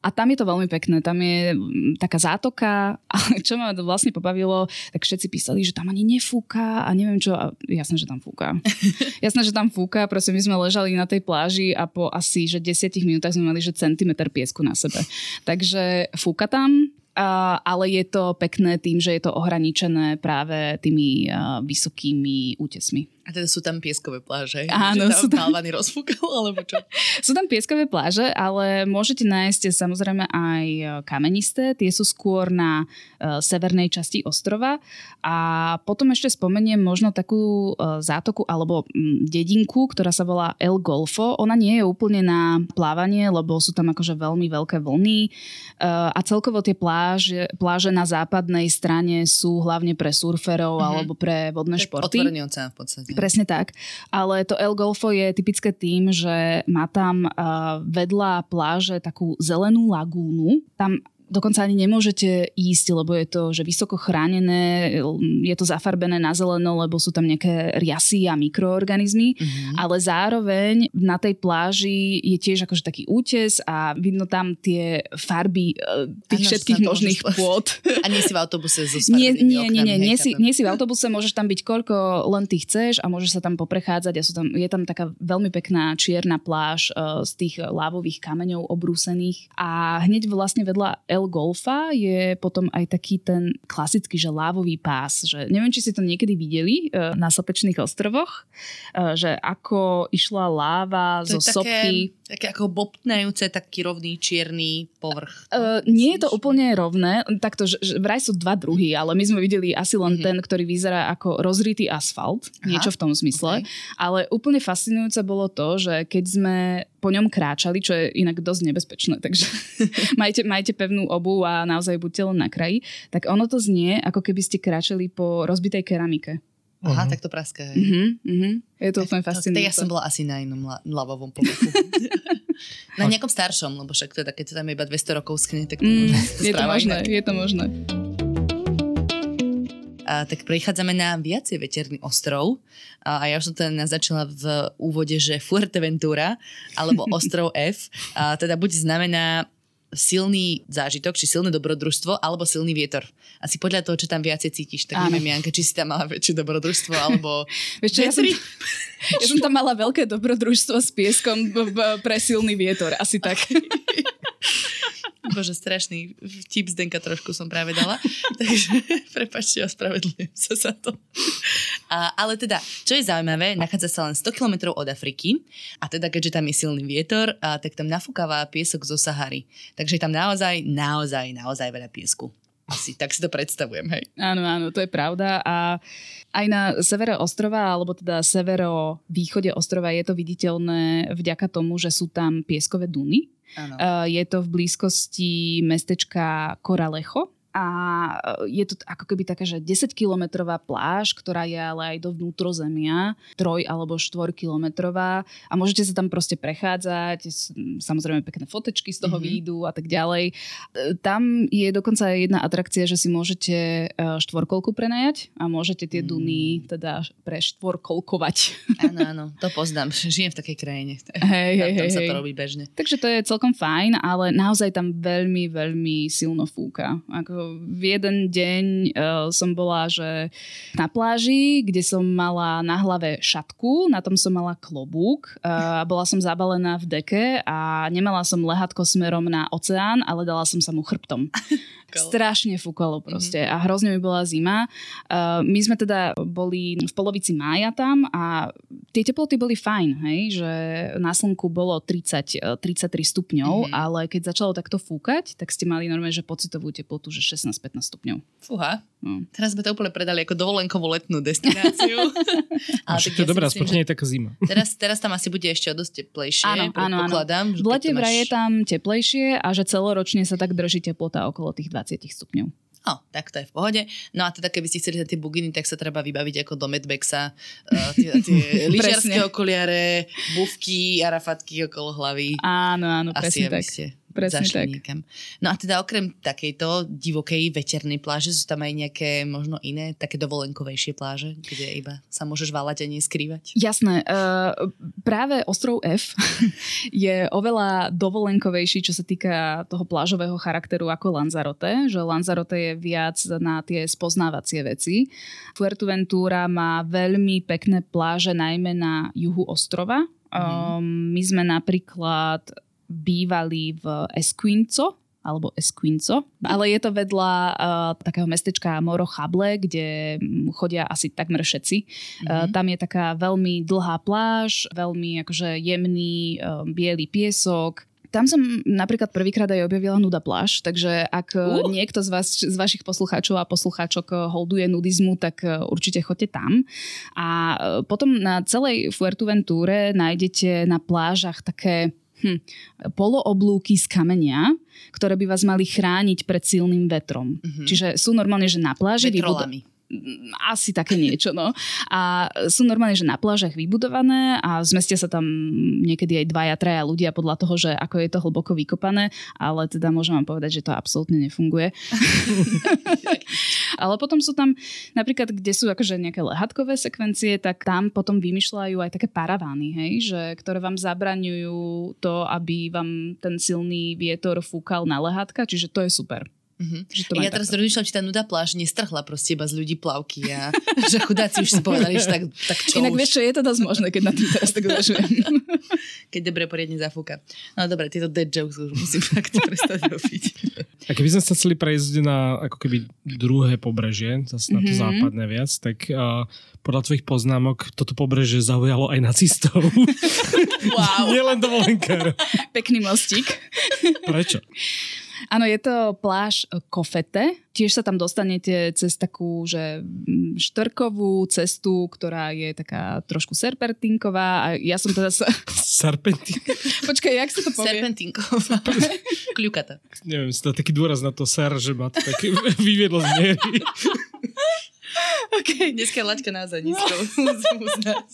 A tam je to veľmi pekné, tam je taká zátoka a čo ma vlastne pobavilo, tak všetci písali, že tam ani nefúka a neviem čo, a jasné, že tam fúka. jasné, že tam fúka, proste my sme ležali na tej pláži a po asi, že desiatich minútach sme mali, že centimetr piesku na sebe. Takže fúka tam, ale je to pekné tým, že je to ohraničené práve tými vysokými útesmi. A teda sú tam pieskové pláže? Áno, že sú tam. Balvany rozfúkal, alebo čo? Sú tam pieskové pláže, ale môžete nájsť samozrejme aj e, kamenisté. Tie sú skôr na uh, severnej časti ostrova. A potom ešte spomeniem možno takú uh, zátoku alebo um, dedinku, ktorá sa volá El Golfo. Ona nie je úplne na plávanie, lebo sú tam akože veľmi veľké vlny. Uh, a celkovo tie pláže, pláže na západnej strane sú hlavne pre surferov Mhm. alebo pre vodné športy. Otvorený oceán v podstate. Presne tak. Ale to El Golfo je typické tým, že má tam uh, vedľa pláže takú zelenú lagúnu. Tam dokonca ani nemôžete ísť, lebo je to že vysoko chránené, je to zafarbené na zeleno, lebo sú tam nejaké riasy a mikroorganizmy, Mhm. ale zároveň na tej pláži je tiež akože taký útes a vidno tam tie farby eh, tých že všetkých možných môžeš pôd. A nie si v autobuse so Nie, nie, nie, nie, nie, si, nie si v autobuse, môžeš tam byť koľko len ty chceš a môžeš sa tam poprechádzať a sú tam, je tam taká veľmi pekná čierna pláž uh, z tých lávových kameňov obrúsených a hneď vlastne vedľa El Golfa je potom aj taký ten klasický, že lávový pás, že neviem, či ste to niekedy videli uh, na Sopečných ostrovoch, uh, že ako išla láva To zo je také, sopky. Také ako bobtnajúce, taký rovný čierny povrch. Uh, nie je to úplne rovné, takto, že, že vraj sú dva druhy, ale my sme videli asi len Mhm. ten, ktorý vyzerá ako rozritý asfalt, Aha, niečo v tom zmysle. okej. Ale úplne fascinujúce bolo to, že keď sme po ňom kráčali, čo je inak dosť nebezpečné, takže majte, majte pevnú obu a naozaj buďte len na kraji, tak ono to znie, ako keby ste kráčali po rozbitej keramike. Aha, Mhm. tak to praské. hej. Mhm, mhm. Je to úplne fascinujúce. ja som bola asi na inom la- lavovom povrchu. na nejakom staršom, lebo však teda, keď to tam iba 200 rokov schne, tak to, Mm, to je to možné, inak. je to možné. A, tak prichádzame na viacej veterný ostrov. A, a ja už som teda naznačila v úvode, že Fuerteventura alebo ostrov F, a teda buď znamená silný zážitok, či silné dobrodružstvo, alebo silný vietor. Asi podľa toho, čo tam viacej cítiš. Tak Áno. neviem, Janka, či si tam mala väčšie dobrodružstvo, alebo... Vieš čo, ja som, ja som tam mala veľké dobrodružstvo s pieskom b- b- pre silný vietor, asi tak. Bože, strašný vtip Zdenka trošku som práve dala. Takže, prepačte, ospravedlňujem sa za to. A, ale teda, čo je zaujímavé, nachádza sa len 100 km od Afriky a teda, keďže tam je silný vietor, a, tak tam nafúkava piesok zo Sahary. Takže je tam naozaj, naozaj, naozaj veľa piesku. Asi, tak si to predstavujem, hej. Áno, áno, to je pravda. A aj na severe ostrova, alebo teda severo-východe ostrova je to viditeľné vďaka tomu, že sú tam pieskové duny. Áno. Uh, je to v blízkosti mestečka Koralecho a uh, je to ako keby taká, že 10-kilometrová pláž, ktorá je ale aj do vnútrozemia, troj alebo štvorkilometrová a môžete sa tam proste prechádzať, samozrejme pekné fotečky z toho Mhm. mm-hmm. výjdu a tak ďalej. E, Tam je dokonca jedna atrakcia, že si môžete e, štvorkolku prenajať a môžete tie Mm. duny teda preštvorkolkovať. áno, áno, to poznám. Žijem v takej krajine. Hej, hej, tam hej, sa to robí bežne. Takže to je celkom fajn, ale naozaj tam veľmi, veľmi silno fúka. Ako v jeden deň uh, som bola, že na pláži, kde som mala na hlave šatku, na tom som mala klobúk, uh, bola som zabalená v deke a nemala som lehatko smerom na oceán, ale dala som sa mu chrbtom. Strašne fúkalo proste a hrozne mi bola zima. Uh, my sme teda boli v polovici mája tam a tie teploty boli fajn, hej, že na slnku bolo 30, eh, 33 stupňov, Mhm. ale keď začalo takto fúkať, tak ste mali normálne, že pocitovú teplotu, že 16-15 stupňov. Fúha. No. Teraz sme to úplne predali ako dovolenkovú letnú destináciu. Ale tak to je dobré, aspoň nie je taká zima. Teraz, teraz tam asi bude ešte o dosť teplejšie, Áno, áno, áno. V lete vraj je máš- tam teplejšie a že celoročne sa tak drží teplota okolo tých 20 stupňov. No, tak to je v pohode. No a teda keby ste chceli tie buginy, tak sa treba vybaviť ako do Medbexa. Uh, tie, tie lyžiarské okuliare, bufky, arafatky okolo hlavy. Áno, áno, Asi presne tak. ste Presne zašli tak. niekam. No a teda okrem takejto divokej veternej pláže sú tam aj nejaké možno iné, také dovolenkovejšie pláže, kde iba sa môžeš váľať a neskrývať. Jasné. Uh, práve ostrov F je oveľa dovolenkovejší, čo sa týka toho plážového charakteru ako Lanzarote, že Lanzarote je viac na tie spoznávacie veci. Fuerteventura má veľmi pekné pláže, najmä na juhu ostrova. Um, my sme napríklad bývali v Esquinco, alebo Esquinco, ale je to vedľa uh, takého mestečka Moro Chable, kde mm, chodia asi takmer všetci. Mm-hmm. Uh, tam je taká veľmi dlhá pláž, veľmi akože jemný uh, biely piesok, tam som napríklad prvýkrát aj objavila nuda pláž, takže ak uh. niekto z, vás, z vašich poslucháčov a poslucháčok holduje nudizmu, tak určite choďte tam. A potom na celej Fuerteventúre nájdete na plážach také hm, polooblúky z kamenia, ktoré by vás mali chrániť pred silným vetrom. Mm-hmm. Čiže sú normálne, že na pláži... Vetrolami. Asi také niečo, no. A sú normálne, že na plážach vybudované a zmestia sa tam niekedy aj dvaja, traja ľudia podľa toho, že ako je to hlboko vykopané, ale teda môžem vám povedať, že to absolútne nefunguje. ale potom sú tam napríklad, kde sú akože nejaké lehatkové sekvencie, tak tam potom vymýšľajú aj také paravány, hej, že, ktoré vám zabraňujú to, aby vám ten silný vietor fúkal na lehátka, čiže to je super. Mm-hmm. Ja teraz rozmýšľam, či tá nuda pláž nestrhla proste iba z ľudí plavky a že chudáci už si povedali, že tak, tak čo Inak už. vieš čo, je to dosť možné, keď na tým teraz tak uvažujem. keď dobre poriadne zafúka. No dobre, tieto dead jokes už musím fakt prestať robiť. A keby sme sa chceli prejsť na ako keby druhé pobrežie, zase na to mm-hmm. západné viac, tak uh, podľa tvojich poznámok toto pobrežie zaujalo aj nacistov. wow. Nielen dovolenkárov. Pekný mostík. Prečo? Áno, je to pláž Kofete. Tiež sa tam dostanete cez takú, že mm, štrkovú cestu, ktorá je taká trošku serpentinková a ja som teda sa... Serpentín? Počkaj, jak sa to povie? Serpentinková. Kľukata. Neviem, si to taký dôraz na to ser, že ma to tak vyviedlo z miery. OK, dneska je laťka naozaj nízko, musím uznať.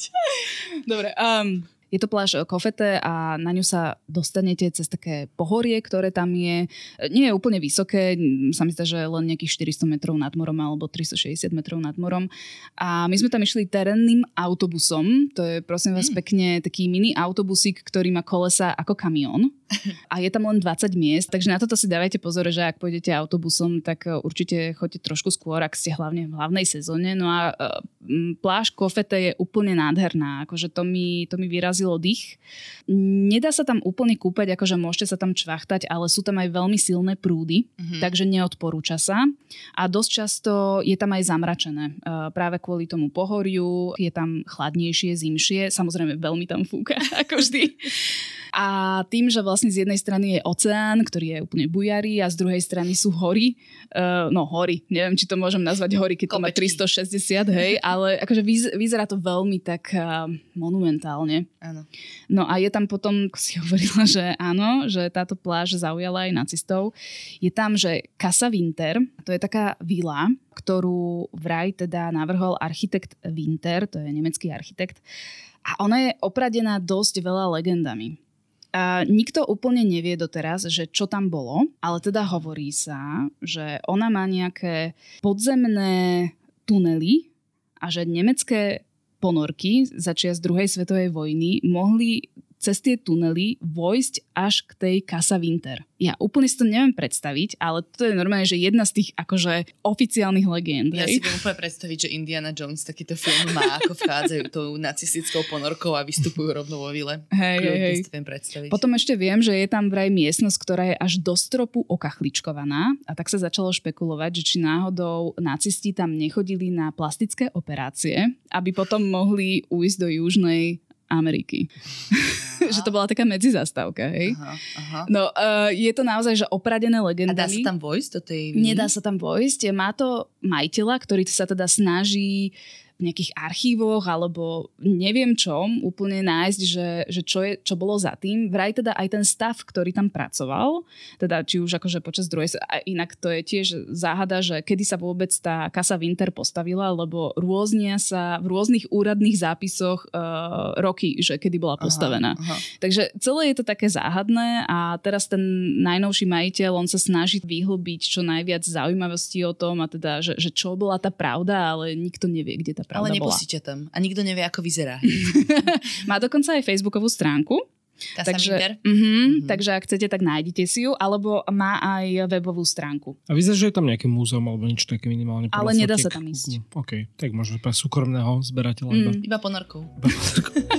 Dobre, um, je to pláž Kofete a na ňu sa dostanete cez také pohorie, ktoré tam je. Nie je úplne vysoké, sa mi zdá, že len nejakých 400 metrov nad morom alebo 360 metrov nad morom. A my sme tam išli terénnym autobusom. To je prosím vás mm. pekne taký mini autobusík, ktorý má kolesa ako kamión. A je tam len 20 miest, takže na toto si dávajte pozor, že ak pôjdete autobusom, tak e, určite choďte trošku skôr, ak ste hlavne v hlavnej sezóne. No a e, pláž Kofete je úplne nádherná. Akože to mi, to mi vyrazilo dých. Nedá sa tam úplne kúpať, akože môžete sa tam čvachtať, ale sú tam aj veľmi silné prúdy, mm-hmm. takže neodporúča sa. A dosť často je tam aj zamračené. E, práve kvôli tomu pohoriu je tam chladnejšie, zimšie. Samozrejme veľmi tam fúka, ako vždy. A tým, že vlastne z jednej strany je oceán, ktorý je úplne bujarý a z druhej strany sú hory. Uh, no hory, neviem, či to môžem nazvať hory, keď to má 360, hej, ale akože vyzerá to veľmi tak uh, monumentálne. Áno. No a je tam potom, si hovorila, že áno, že táto pláž zaujala aj nacistov. Je tam, že Casa Winter, to je taká vila, ktorú vraj teda navrhol architekt Winter, to je nemecký architekt, a ona je opradená dosť veľa legendami. A nikto úplne nevie doteraz, že čo tam bolo, ale teda hovorí sa, že ona má nejaké podzemné tunely a že nemecké ponorky začias druhej svetovej vojny mohli cez tie tunely vojsť až k tej Casa Winter. Ja úplne si to neviem predstaviť, ale to je normálne, že jedna z tých akože oficiálnych legend. Ja hej? si viem úplne predstaviť, že Indiana Jones takýto film má, ako vchádzajú tou nacistickou ponorkou a vystupujú rovno vo vile. Hej, hej, hej. Si viem predstaviť. Potom ešte viem, že je tam vraj miestnosť, ktorá je až do stropu okachličkovaná a tak sa začalo špekulovať, že či náhodou nacisti tam nechodili na plastické operácie, aby potom mohli ujsť do južnej Ameriky. že to bola taká medzizastávka, hej? Aha, aha. No, uh, je to naozaj, že opradené legendami. A dá sa tam vojsť do tej... Nedá sa tam vojsť. Má to majiteľa, ktorý sa teda snaží v nejakých archívoch alebo neviem čom úplne nájsť, že, že čo, je, čo bolo za tým. Vraj teda aj ten stav, ktorý tam pracoval, teda či už akože počas druhej, a inak to je tiež záhada, že kedy sa vôbec tá kasa Winter postavila, lebo rôznia sa v rôznych úradných zápisoch uh, roky, že kedy bola postavená. Aha, aha. Takže celé je to také záhadné a teraz ten najnovší majiteľ, on sa snaží vyhlbiť čo najviac zaujímavosti o tom a teda, že, že čo bola tá pravda, ale nikto nevie, kde tá pravda Ale nepustíte tam a nikto nevie, ako vyzerá. Má dokonca aj facebookovú stránku. Kasa takže, uh-huh, uh-huh. takže ak chcete, tak nájdete si ju, alebo má aj webovú stránku. A vyzerá, že je tam nejaké múzeum alebo niečo také minimálne. Ale nedá sa tam ísť. OK, tak možno pre súkromného zberateľa. Mm. Iba ponorkou.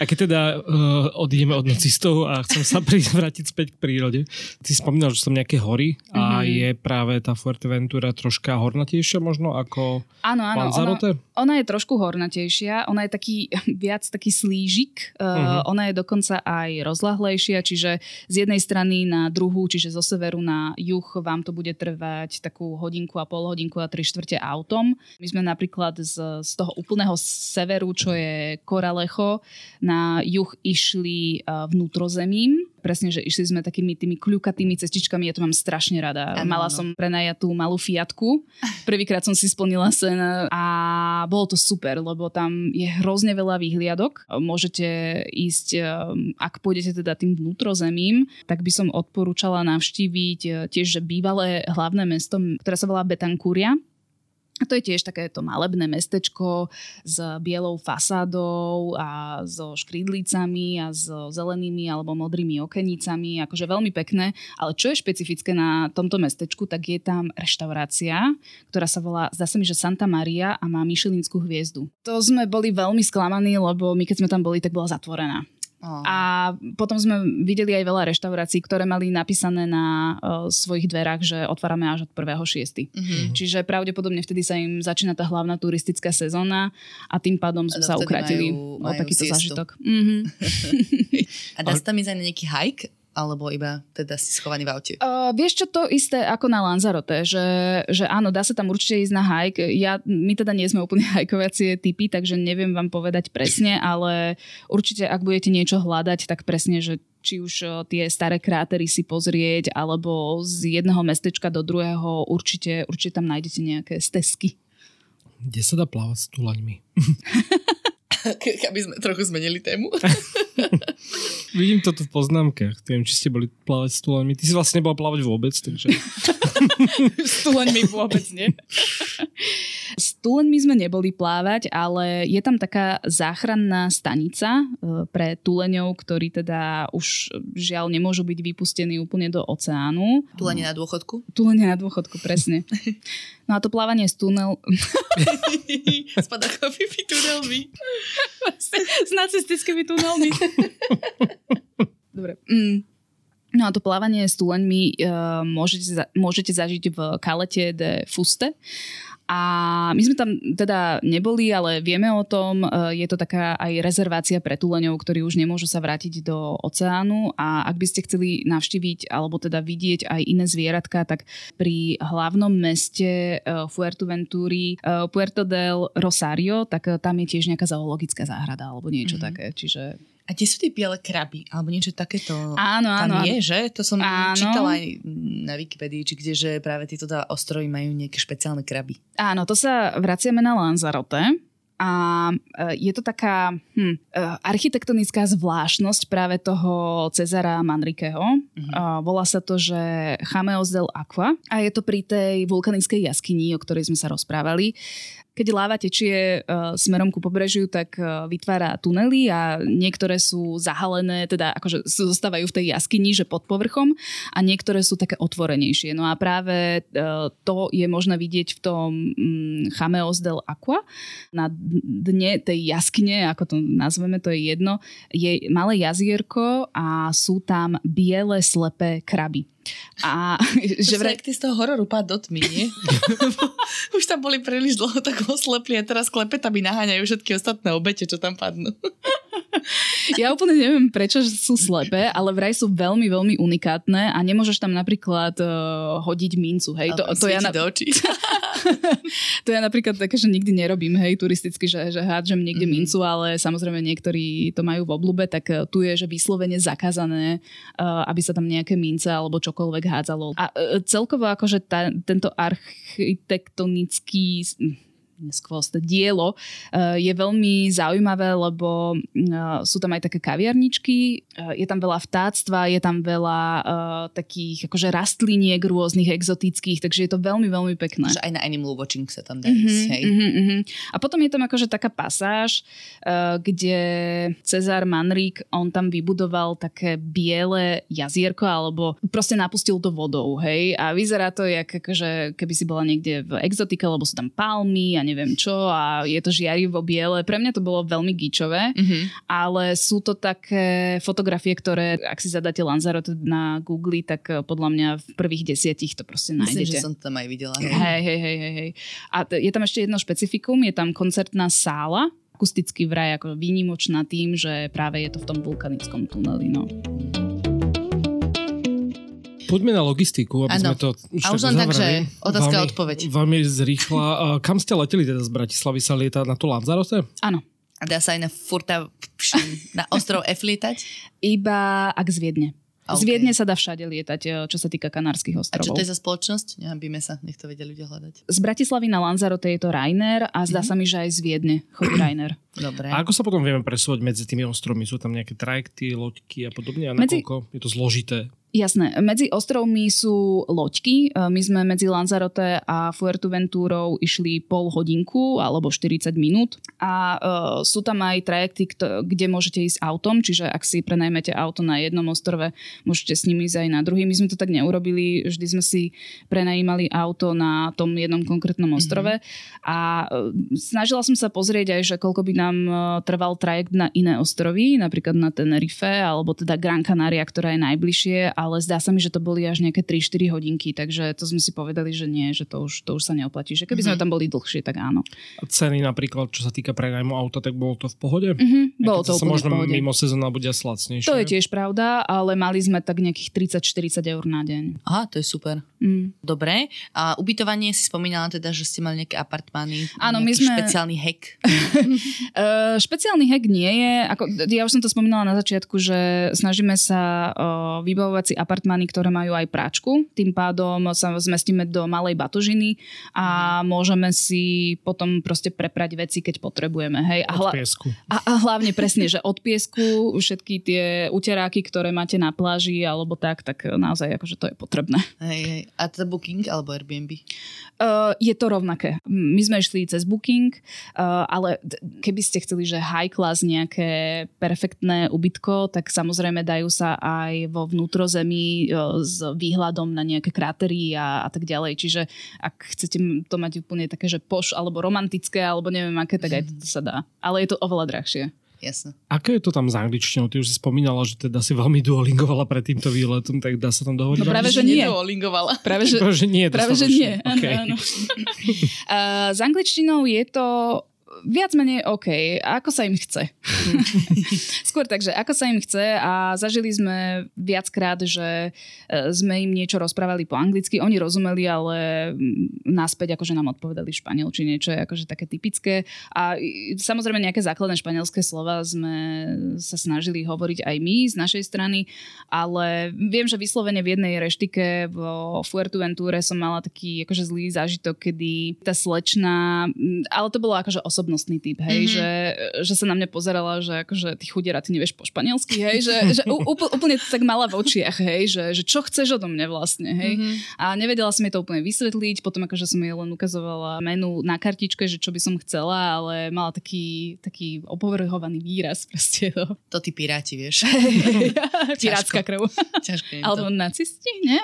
A keď teda uh, odídeme od nacistov a chcem sa vrátiť späť k prírode, ty spomínal, že som nejaké hory a mm-hmm. je práve tá Fuerteventura troška hornatejšia možno ako Áno, áno. Ona, ona je trošku hornatejšia, ona je taký viac taký slížik, uh, uh-huh. ona je dokonca aj rozlahlejšia, čiže z jednej strany na druhú, čiže zo severu na juh vám to bude trvať takú hodinku a pol hodinku a tri štvrte autom. My sme napríklad z, z toho úplného severu, čo je Koralecho, na juh išli uh, vnútrozemím, presne, že išli sme takými tými kľukatými cestičkami, ja to mám strašne rada. Ano, Mala ano. som prenajatú malú Fiatku, prvýkrát som si splnila sen a bolo to super, lebo tam je hrozne veľa výhliadok. Môžete ísť, um, ak pôjdete teda tým vnútrozemím, tak by som odporúčala navštíviť uh, tiež bývalé hlavné mesto, ktoré sa volá Betancúria a to je tiež takéto malebné mestečko s bielou fasádou a so škrídlicami a so zelenými alebo modrými okenicami, akože veľmi pekné. Ale čo je špecifické na tomto mestečku, tak je tam reštaurácia, ktorá sa volá, zdá sa mi, že Santa Maria a má Michelinskú hviezdu. To sme boli veľmi sklamaní, lebo my keď sme tam boli, tak bola zatvorená. Oh. A potom sme videli aj veľa reštaurácií, ktoré mali napísané na uh, svojich dverách, že otvárame až od 1.6. Mm-hmm. Čiže pravdepodobne vtedy sa im začína tá hlavná turistická sezóna a tým pádom sme sa ukratili majú, majú o takýto siestu. zážitok. Mm-hmm. a dá sa tam ísť aj na nejaký hike? Alebo iba teda si schovaný v aute? Uh, vieš čo, to isté ako na Lanzarote, že, že áno, dá sa tam určite ísť na hike. Ja, my teda nie sme úplne hajkovacie typy, takže neviem vám povedať presne, ale určite ak budete niečo hľadať, tak presne, že či už tie staré krátery si pozrieť, alebo z jedného mestečka do druhého, určite, určite tam nájdete nejaké stezky. Kde sa dá plávať s tulaňmi? aby sme trochu zmenili tému. Vidím to tu v poznámkach. Neviem, či ste boli plávať s tuleňmi. Ty si vlastne nebola plávať vôbec, takže... s tuleňmi vôbec nie. S tuleňmi sme neboli plávať, ale je tam taká záchranná stanica e, pre tuleňov, ktorí teda už žiaľ nemôžu byť vypustení úplne do oceánu. Tulenie na dôchodku? Tulenie na dôchodku, presne. No a to plávanie z tunel... s padakovými tunelmi. s nacistickými tunelmi. Dobre. Mm. No a to plávanie s tuleňmi uh, môžete, môžete zažiť v Kalete de Fuste a my sme tam teda neboli, ale vieme o tom. E, je to taká aj rezervácia pre tuleňov, ktorí už nemôžu sa vrátiť do oceánu a ak by ste chceli navštíviť alebo teda vidieť aj iné zvieratka, tak pri hlavnom meste e, Fuerteventury, e, Puerto del Rosario, tak tam je tiež nejaká zoologická záhrada alebo niečo mm-hmm. také. Čiže a tie sú tie biele kraby, alebo niečo takéto. Áno, áno. Tam je, že? To som áno. čítala aj na Wikipedii, či kde, že práve tieto teda ostrovy majú nejaké špeciálne kraby. Áno, to sa vraciame na Lanzarote. A e, je to taká hm, e, architektonická zvláštnosť práve toho Cezara Manrikeho. Uh-huh. Volá sa to, že Chameos del Aqua a je to pri tej vulkanickej jaskyni, o ktorej sme sa rozprávali keď láva tečie uh, smerom ku pobrežiu, tak uh, vytvára tunely a niektoré sú zahalené, teda akože zostávajú v tej jaskyni, že pod povrchom a niektoré sú také otvorenejšie. No a práve uh, to je možné vidieť v tom um, Chameos del Aqua. Na dne tej jaskyne, ako to nazveme, to je jedno, je malé jazierko a sú tam biele slepé kraby. A, že vraj... ty z toho hororu pád do tmy, nie? Už tam boli príliš dlho tak oslepli a teraz klepetami naháňajú všetky ostatné obete, čo tam padnú. Ja úplne neviem, prečo sú slepé, ale vraj sú veľmi, veľmi unikátne a nemôžeš tam napríklad uh, hodiť mincu, hej. To, to, ja na... do očí. to ja napríklad také, že nikdy nerobím, hej, turisticky, že, že hádžem niekde mm-hmm. mincu, ale samozrejme niektorí to majú v oblúbe, tak uh, tu je, že vyslovene zakázané, uh, aby sa tam nejaké mince alebo čo čokoľvek hádzalo. A e, celkovo akože tá, tento architektonický skvost dielo eh, je veľmi zaujímavé, lebo eh, sú tam aj také kaviarničky, eh, je tam veľa vtáctva, je tam veľa takých akože rastliniek rôznych exotických, takže je to veľmi, veľmi pekné. Že aj na Animal Watching sa tam dá mm-hmm, hej? Mm-hmm, mm-hmm. A potom je tam akože taká pasáž, kde Cezar Manrík, on tam vybudoval také biele jazierko, alebo proste napustil to vodou, hej? A vyzerá to, jak akože, keby si bola niekde v exotike, lebo sú tam palmy a neviem čo a je to žiarivo biele. Pre mňa to bolo veľmi gíčové, Mhm. ale sú to také fotografie, ktoré, ak si zadáte Lanzarote na Google, tak eh, podľa mňa v prvých desiatich to proste Myslím, nájdete. že som to tam aj videla. hej. Hej, hej, hej, hej, hej. A t- je tam ešte jedno špecifikum, je tam koncertná sála, akusticky vraj ako výnimočná tým, že práve je to v tom vulkanickom tuneli. No. Poďme na logistiku, aby Áno. sme to už A už len tak, že otázka a Veľmi- odpoveď. Veľmi zrýchla. Kam ste leteli teda z Bratislavy? Sa lieta na tú Lanzarote? Áno, A dá sa aj na furta na ostrov F lietať? iba ak z Viedne. Z OK. Viedne sa dá všade lietať, eh, čo sa týka Kanárskych A čo ostrovov. to je za spoločnosť? Nehambíme sa, nech to vedia ľudia hľadať. Z Bratislavy na Lanzarote je to Rainer a zdá Mhm. sa mi, že aj z Viedne chodí Rainer. Dobre. A ako sa potom vieme presúvať medzi tými ostrovmi? Sú tam nejaké trajekty, loďky a podobne? A Medzi- nakoľko je to zložité? Jasné, medzi ostrovmi sú loďky. E, My sme medzi Lanzarote a Fuerteventúrou išli pol hodinku alebo 40 minút. A uh, sú tam aj trajekty, kde môžete ísť autom, čiže ak si prenajmete auto na jednom ostrove, môžete s nimi ísť aj na druhý. My sme to tak neurobili, vždy sme si prenajímali auto na tom jednom konkrétnom ostrove. A uh, snažila som sa pozrieť aj, že koľko by nám uh, trval trajekt na iné ostrovy, napríklad na Tenerife alebo teda Gran Canaria, ktorá je najbližšie, ale zdá sa mi, že to boli až nejaké 3-4 hodinky, takže to sme si povedali, že nie, že to už, to už sa neoplatí. Že keby sme Mhm. tam boli dlhšie, tak áno. A ceny napríklad, čo sa týka prenajmu auta, tak bolo to v pohode? Mhm, Aj bolo to sa úplne možno v pohode. mimo sezóna bude asi lacnejšie. To je tiež pravda, ale mali sme tak nejakých 30-40 eur na deň. Aha, to je super. Mm. Dobre. A ubytovanie si spomínala teda, že ste mali nejaké apartmány. Áno, my sme- špeciálny hack. Uh, špeciálny hack nie je, ako, ja už som to spomínala na začiatku, že snažíme sa uh, vybavovať si apartmány, ktoré majú aj práčku, tým pádom sa zmestíme do malej batožiny a môžeme si potom proste preprať veci, keď potrebujeme. Hej? A, hla- a, a hlavne presne, že od piesku všetky tie uteráky, ktoré máte na pláži alebo tak, tak naozaj akože to je potrebné. Hej, hej. A teda Booking alebo Airbnb? Uh, je to rovnaké. My sme išli cez Booking, uh, ale keby ste chceli, že high class nejaké perfektné ubytko, tak samozrejme dajú sa aj vo vnútrozemí uh, s výhľadom na nejaké krátery a, a tak ďalej. Čiže ak chcete to mať úplne také, že poš alebo romantické, alebo neviem aké, tak aj to sa dá. Ale je to oveľa drahšie. Jasne. Aké je to tam s angličtinou? Ty už si spomínala, že teda si veľmi duolingovala pred týmto výletom, tak dá sa tam dohovoriť? No práve, že nie. neduolingovala. Práve, že, Práve, že nie. Práve, že nie. Áno, Okay. áno. Uh, s angličtinou je to viac menej OK. Ako sa im chce? Skôr tak, že ako sa im chce a zažili sme viackrát, že e, sme im niečo rozprávali po anglicky, oni rozumeli, ale mm, naspäť akože nám odpovedali španielčine, čo je akože také typické. A i- samozrejme nejaké základné španielské slova sme sa snažili hovoriť aj my z našej strany, ale viem, že vyslovene v jednej reštike vo Fuerteventúre som mala taký akože zlý zážitok, kedy tá slečna, mm, ale to bolo akože osobnostný typ, hej, Mhm. že, že sa na mňa pozerala, že akože ty chudiera, ty nevieš po španielsky, hej, že, že úplne tak mala v očiach, hej, že, že čo chceš odo mňa vlastne, hej. Mhm. A nevedela som jej to úplne vysvetliť, potom akože som jej len ukazovala menu na kartičke, že čo by som chcela, ale mala taký, taký opovrhovaný výraz proste. No. To ty piráti, vieš. Pirátska krv. Ťažko Alebo nacisti, nie?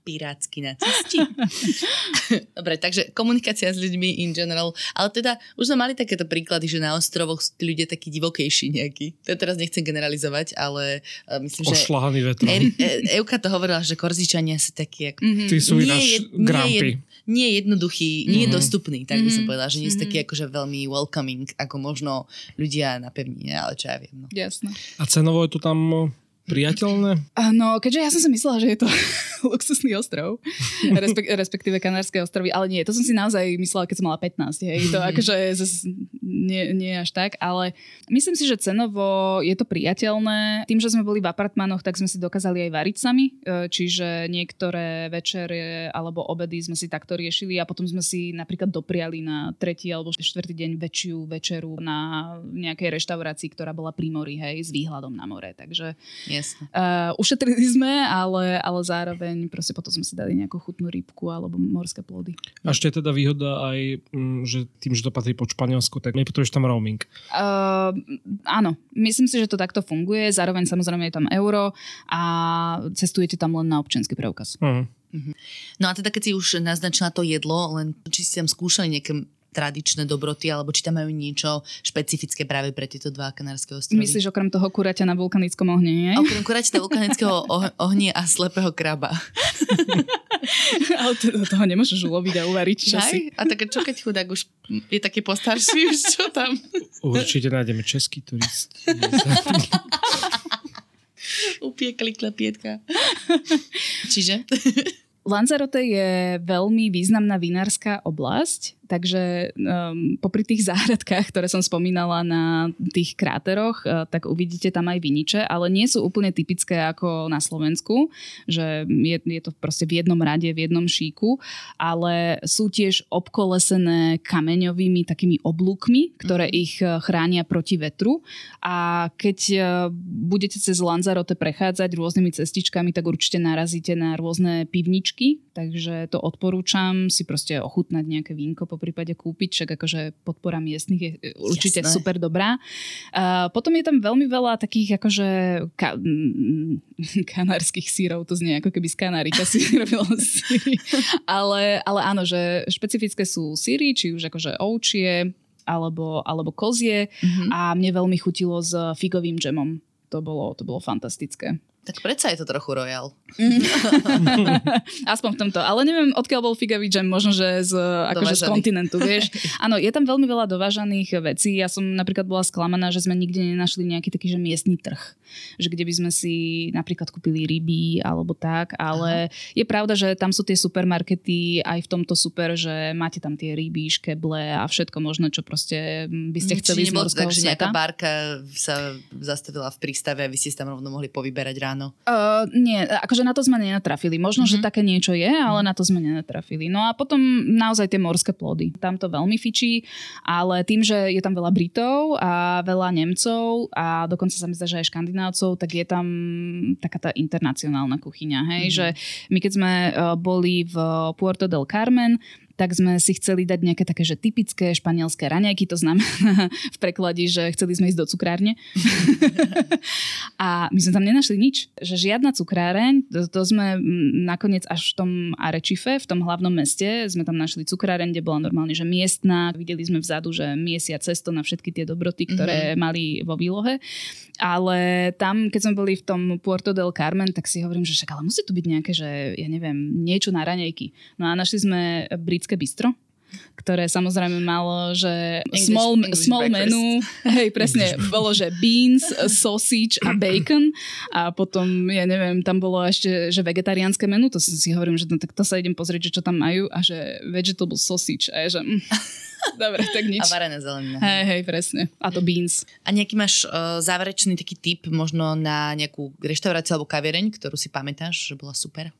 Pirátsky nacisti. Dobre, takže komunikácia s ľuďmi in general. Ale teda už sme mali takéto príklady, že na ostrovoch sú tí ľudia takí divokejší nejakí. To teraz nechcem generalizovať, ale uh, myslím, že... Ošlahaný vetrom. E- e- Euka to hovorila, že Korzičania sú takí ako Mhm. Ty sú nie, ináč jed- nie, grampy. jed, nie jednoduchý, nie Mhm. dostupný, tak by som Mhm. povedala, že nie sú takí akože veľmi welcoming, ako možno ľudia na pevnine, ale čo ja viem. No. Jasné. A cenovo je to tam priateľné? No, keďže ja som si myslela, že je to luxusný ostrov, respek- respektíve Kanárske ostrovy, ale nie, to som si naozaj myslela, keď som mala 15, hej, to akože nie, nie až tak, ale myslím si, že cenovo je to priateľné. Tým, že sme boli v apartmánoch, tak sme si dokázali aj variť sami, e, čiže niektoré večere alebo obedy sme si takto riešili a potom sme si napríklad dopriali na tretí alebo štvrtý deň väčšiu večeru na nejakej reštaurácii, ktorá bola pri mori, hej, s výhľadom na more, takže Jasne. Uh, ušetrili sme, ale, ale zároveň proste potom sme si dali nejakú chutnú rybku alebo morské plody. A ešte je teda výhoda aj, mm, že tým, že to patrí pod Španielsku, tak nepotrebuješ tam roaming. Uh, áno, myslím si, že to takto funguje. Zároveň samozrejme je tam euro a cestujete tam len na občiansky preukaz. Mhm. No a teda keď si už naznačila to jedlo, len či si tam skúšali nejaké tradičné dobroty, alebo či tam majú niečo špecifické práve pre tieto dva kanárske ostrovy. Myslíš okrem toho kuraťa na vulkanickom ohni, nie? Okrem kuraťa na vulkanického oh- ohni a slepého kraba. Ale to, toho nemôžeš uloviť a uvariť, Aj? si. A tak čo keď chudák už je taký postarší, už čo tam? Určite nájdeme český turist. Upiekli klepietka. Čiže? Lanzarote je veľmi významná vinárska oblasť, takže um, popri tých záhradkách, ktoré som spomínala na tých kráteroch, uh, tak uvidíte tam aj viniče, ale nie sú úplne typické ako na Slovensku, že je, je to proste v jednom rade, v jednom šíku, ale sú tiež obkolesené kameňovými takými oblúkmi, ktoré ich uh, chránia proti vetru. A keď uh, budete cez Lanzarote prechádzať rôznymi cestičkami, tak určite narazíte na rôzne pivničky, takže to odporúčam si proste ochutnať nejaké vínko, po prípade kúpiť, však akože podpora miestnych je e, určite Jasné. super dobrá. Uh, potom je tam veľmi veľa takých akože ka- kanárskych sírov, to znie ako keby z Kanárika si robilo síry. Ale, ale áno, že špecifické sú síry, či už akože ovčie, alebo, alebo kozie Mhm. a mne veľmi chutilo s figovým džemom. To bolo, to bolo fantastické. Tak predsa je to trochu royal. Aspoň v tomto. Ale neviem, odkiaľ bol figový džem, možno, že z, akože z kontinentu, vieš. Áno, je tam veľmi veľa dovážaných vecí. Ja som napríklad bola sklamaná, že sme nikde nenašli nejaký taký, že miestny trh. Že kde by sme si napríklad kúpili ryby alebo tak, ale Aha. je pravda, že tam sú tie supermarkety aj v tomto super, že máte tam tie ryby, škeble a všetko možné, čo proste by ste chceli z nebolo to morského tak, že nejaká barka sa zastavila v prístave a vy ste tam rovno mohli povyberať ráno. Uh, nie, akože na to sme nenatrafili. Možno, mm-hmm. že také niečo je, ale na to sme nenatrafili. No a potom naozaj tie morské plody. Tam to veľmi fičí, ale tým, že je tam veľa Britov a veľa Nemcov a dokonca sa mi zdá, že aj Škandinávcov, tak je tam taká tá internacionálna kuchyňa. Hej? Mm-hmm. Že my keď sme uh, boli v Puerto del Carmen, tak sme si chceli dať nejaké také, že typické španielské raňajky, to znamená v preklade, že chceli sme ísť do cukrárne. a my sme tam nenašli nič. Že žiadna cukráreň, to, to sme nakoniec až v tom Arečife, v tom hlavnom meste, sme tam našli cukráreň, kde bola normálne, že miestna. Videli sme vzadu, že miesia cesto na všetky tie dobroty, ktoré mm-hmm. mali vo výlohe. Ale tam, keď sme boli v tom Puerto del Carmen, tak si hovorím, že však ale musí tu byť nejaké, že ja neviem, niečo na raňajky. No a našli sme britské bistro, ktoré samozrejme malo, že English- small, English small breakfast. menu, hej, presne, bolo, že beans, sausage a bacon a potom, ja neviem, tam bolo ešte, že vegetariánske menu, to si hovorím, že no, tak to sa idem pozrieť, že čo tam majú a že vegetable sausage a ja, že mm, dobre, tak nič. A varené zelenina. Hej, hej, presne. A to beans. A nejaký máš uh, záverečný taký tip možno na nejakú reštauráciu alebo kaviareň, ktorú si pamätáš, že bola super?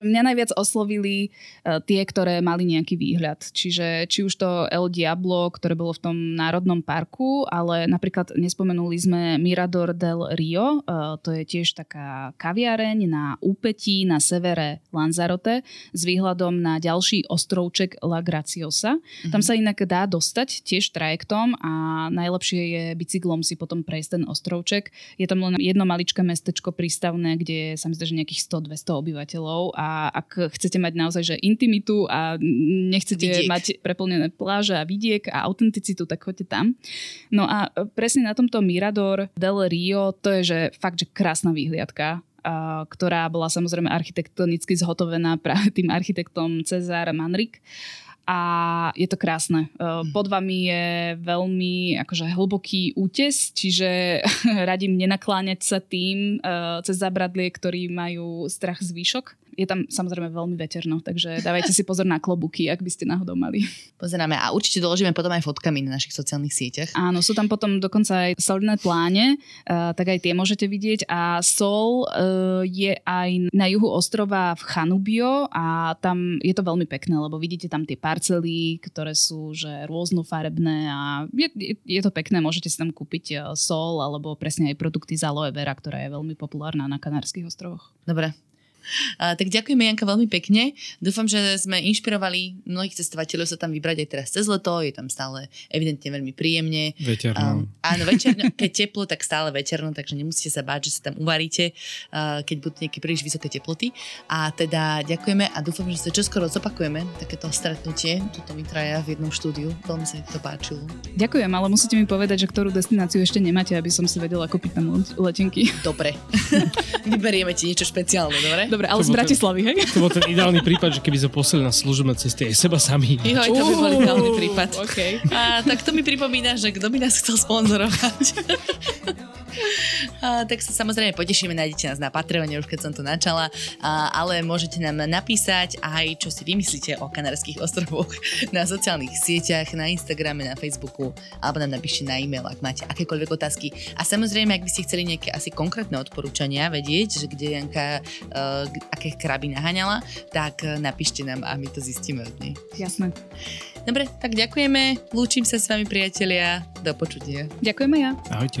Mňa najviac oslovili uh, tie, ktoré mali nejaký výhľad. Čiže či už to El Diablo, ktoré bolo v tom národnom parku, ale napríklad nespomenuli sme Mirador del Rio, uh, to je tiež taká kaviareň na úpetí na severe Lanzarote s výhľadom na ďalší ostrovček La Graciosa. Mm-hmm. Tam sa inak dá dostať tiež trajektom a najlepšie je bicyklom si potom prejsť ten ostrovček. Je tam len jedno maličké mestečko prístavné, kde sa mi zdá, že nejakých 100-200 obyvateľov a ak chcete mať naozaj že intimitu a nechcete Vidiek. mať preplnené pláže a vidiek a autenticitu, tak choďte tam. No a presne na tomto Mirador del Rio, to je že fakt, že krásna výhliadka ktorá bola samozrejme architektonicky zhotovená práve tým architektom Cezar Manrik a je to krásne. Uh, Pod vami je veľmi akože hlboký útes, čiže radím nenakláňať sa tým uh, cez zabradlie, ktorí majú strach z výšok. Je tam samozrejme veľmi veterno, takže dávajte si pozor na klobuky, ak by ste náhodou mali. Pozeráme a určite doložíme potom aj fotkami na našich sociálnych sieťach. Áno, sú tam potom dokonca aj solné pláne, uh, tak aj tie môžete vidieť a sol uh, je aj na juhu ostrova v Chanubio a tam je to veľmi pekné, lebo vidíte tam tie parcely, ktoré sú že rôznofarebné a je, je, je to pekné, môžete si tam kúpiť uh, sol alebo presne aj produkty z aloe vera, ktorá je veľmi populárna na Kanárskych ostrovoch. Dobre. A, tak ďakujeme Janka veľmi pekne. Dúfam, že sme inšpirovali mnohých cestovateľov sa tam vybrať aj teraz cez leto. Je tam stále evidentne veľmi príjemne. Veterno. Um, áno, večerno, keď teplo, tak stále veterno, takže nemusíte sa báť, že sa tam uvaríte, uh, keď budú nejaké príliš vysoké teploty. A teda ďakujeme a dúfam, že sa čoskoro zopakujeme takéto stretnutie, tuto my traja v jednom štúdiu. Veľmi sa mi to páčilo. Ďakujem, ale musíte mi povedať, že ktorú destináciu ešte nemáte, aby som si vedela kúpiť tam letenky. Dobre. Vyberieme ti niečo špeciálne, dobre? Dobre, ale z Bratislavy, hej? To bol ten ideálny prípad, že keby sme poslali na služobné cesty aj seba sami. Jo, to by bol ideálny prípad. Okay. A, tak to mi pripomína, že kto by nás chcel sponzorovať. A, tak sa samozrejme potešíme, nájdete nás na Patreone, už keď som to načala, a, ale môžete nám napísať aj, čo si vymyslíte o Kanárských ostrovoch na sociálnych sieťach, na Instagrame, na Facebooku, alebo nám napíšte na e-mail, ak máte akékoľvek otázky. A samozrejme, ak by ste chceli nejaké asi konkrétne odporúčania vedieť, že kde Janka uh, aké kraby naháňala, tak uh, napíšte nám a my to zistíme od nej. Jasné. Dobre, tak ďakujeme. Lúčim sa s vami, priatelia. Do počutia. Ďakujeme ja. Ahojte.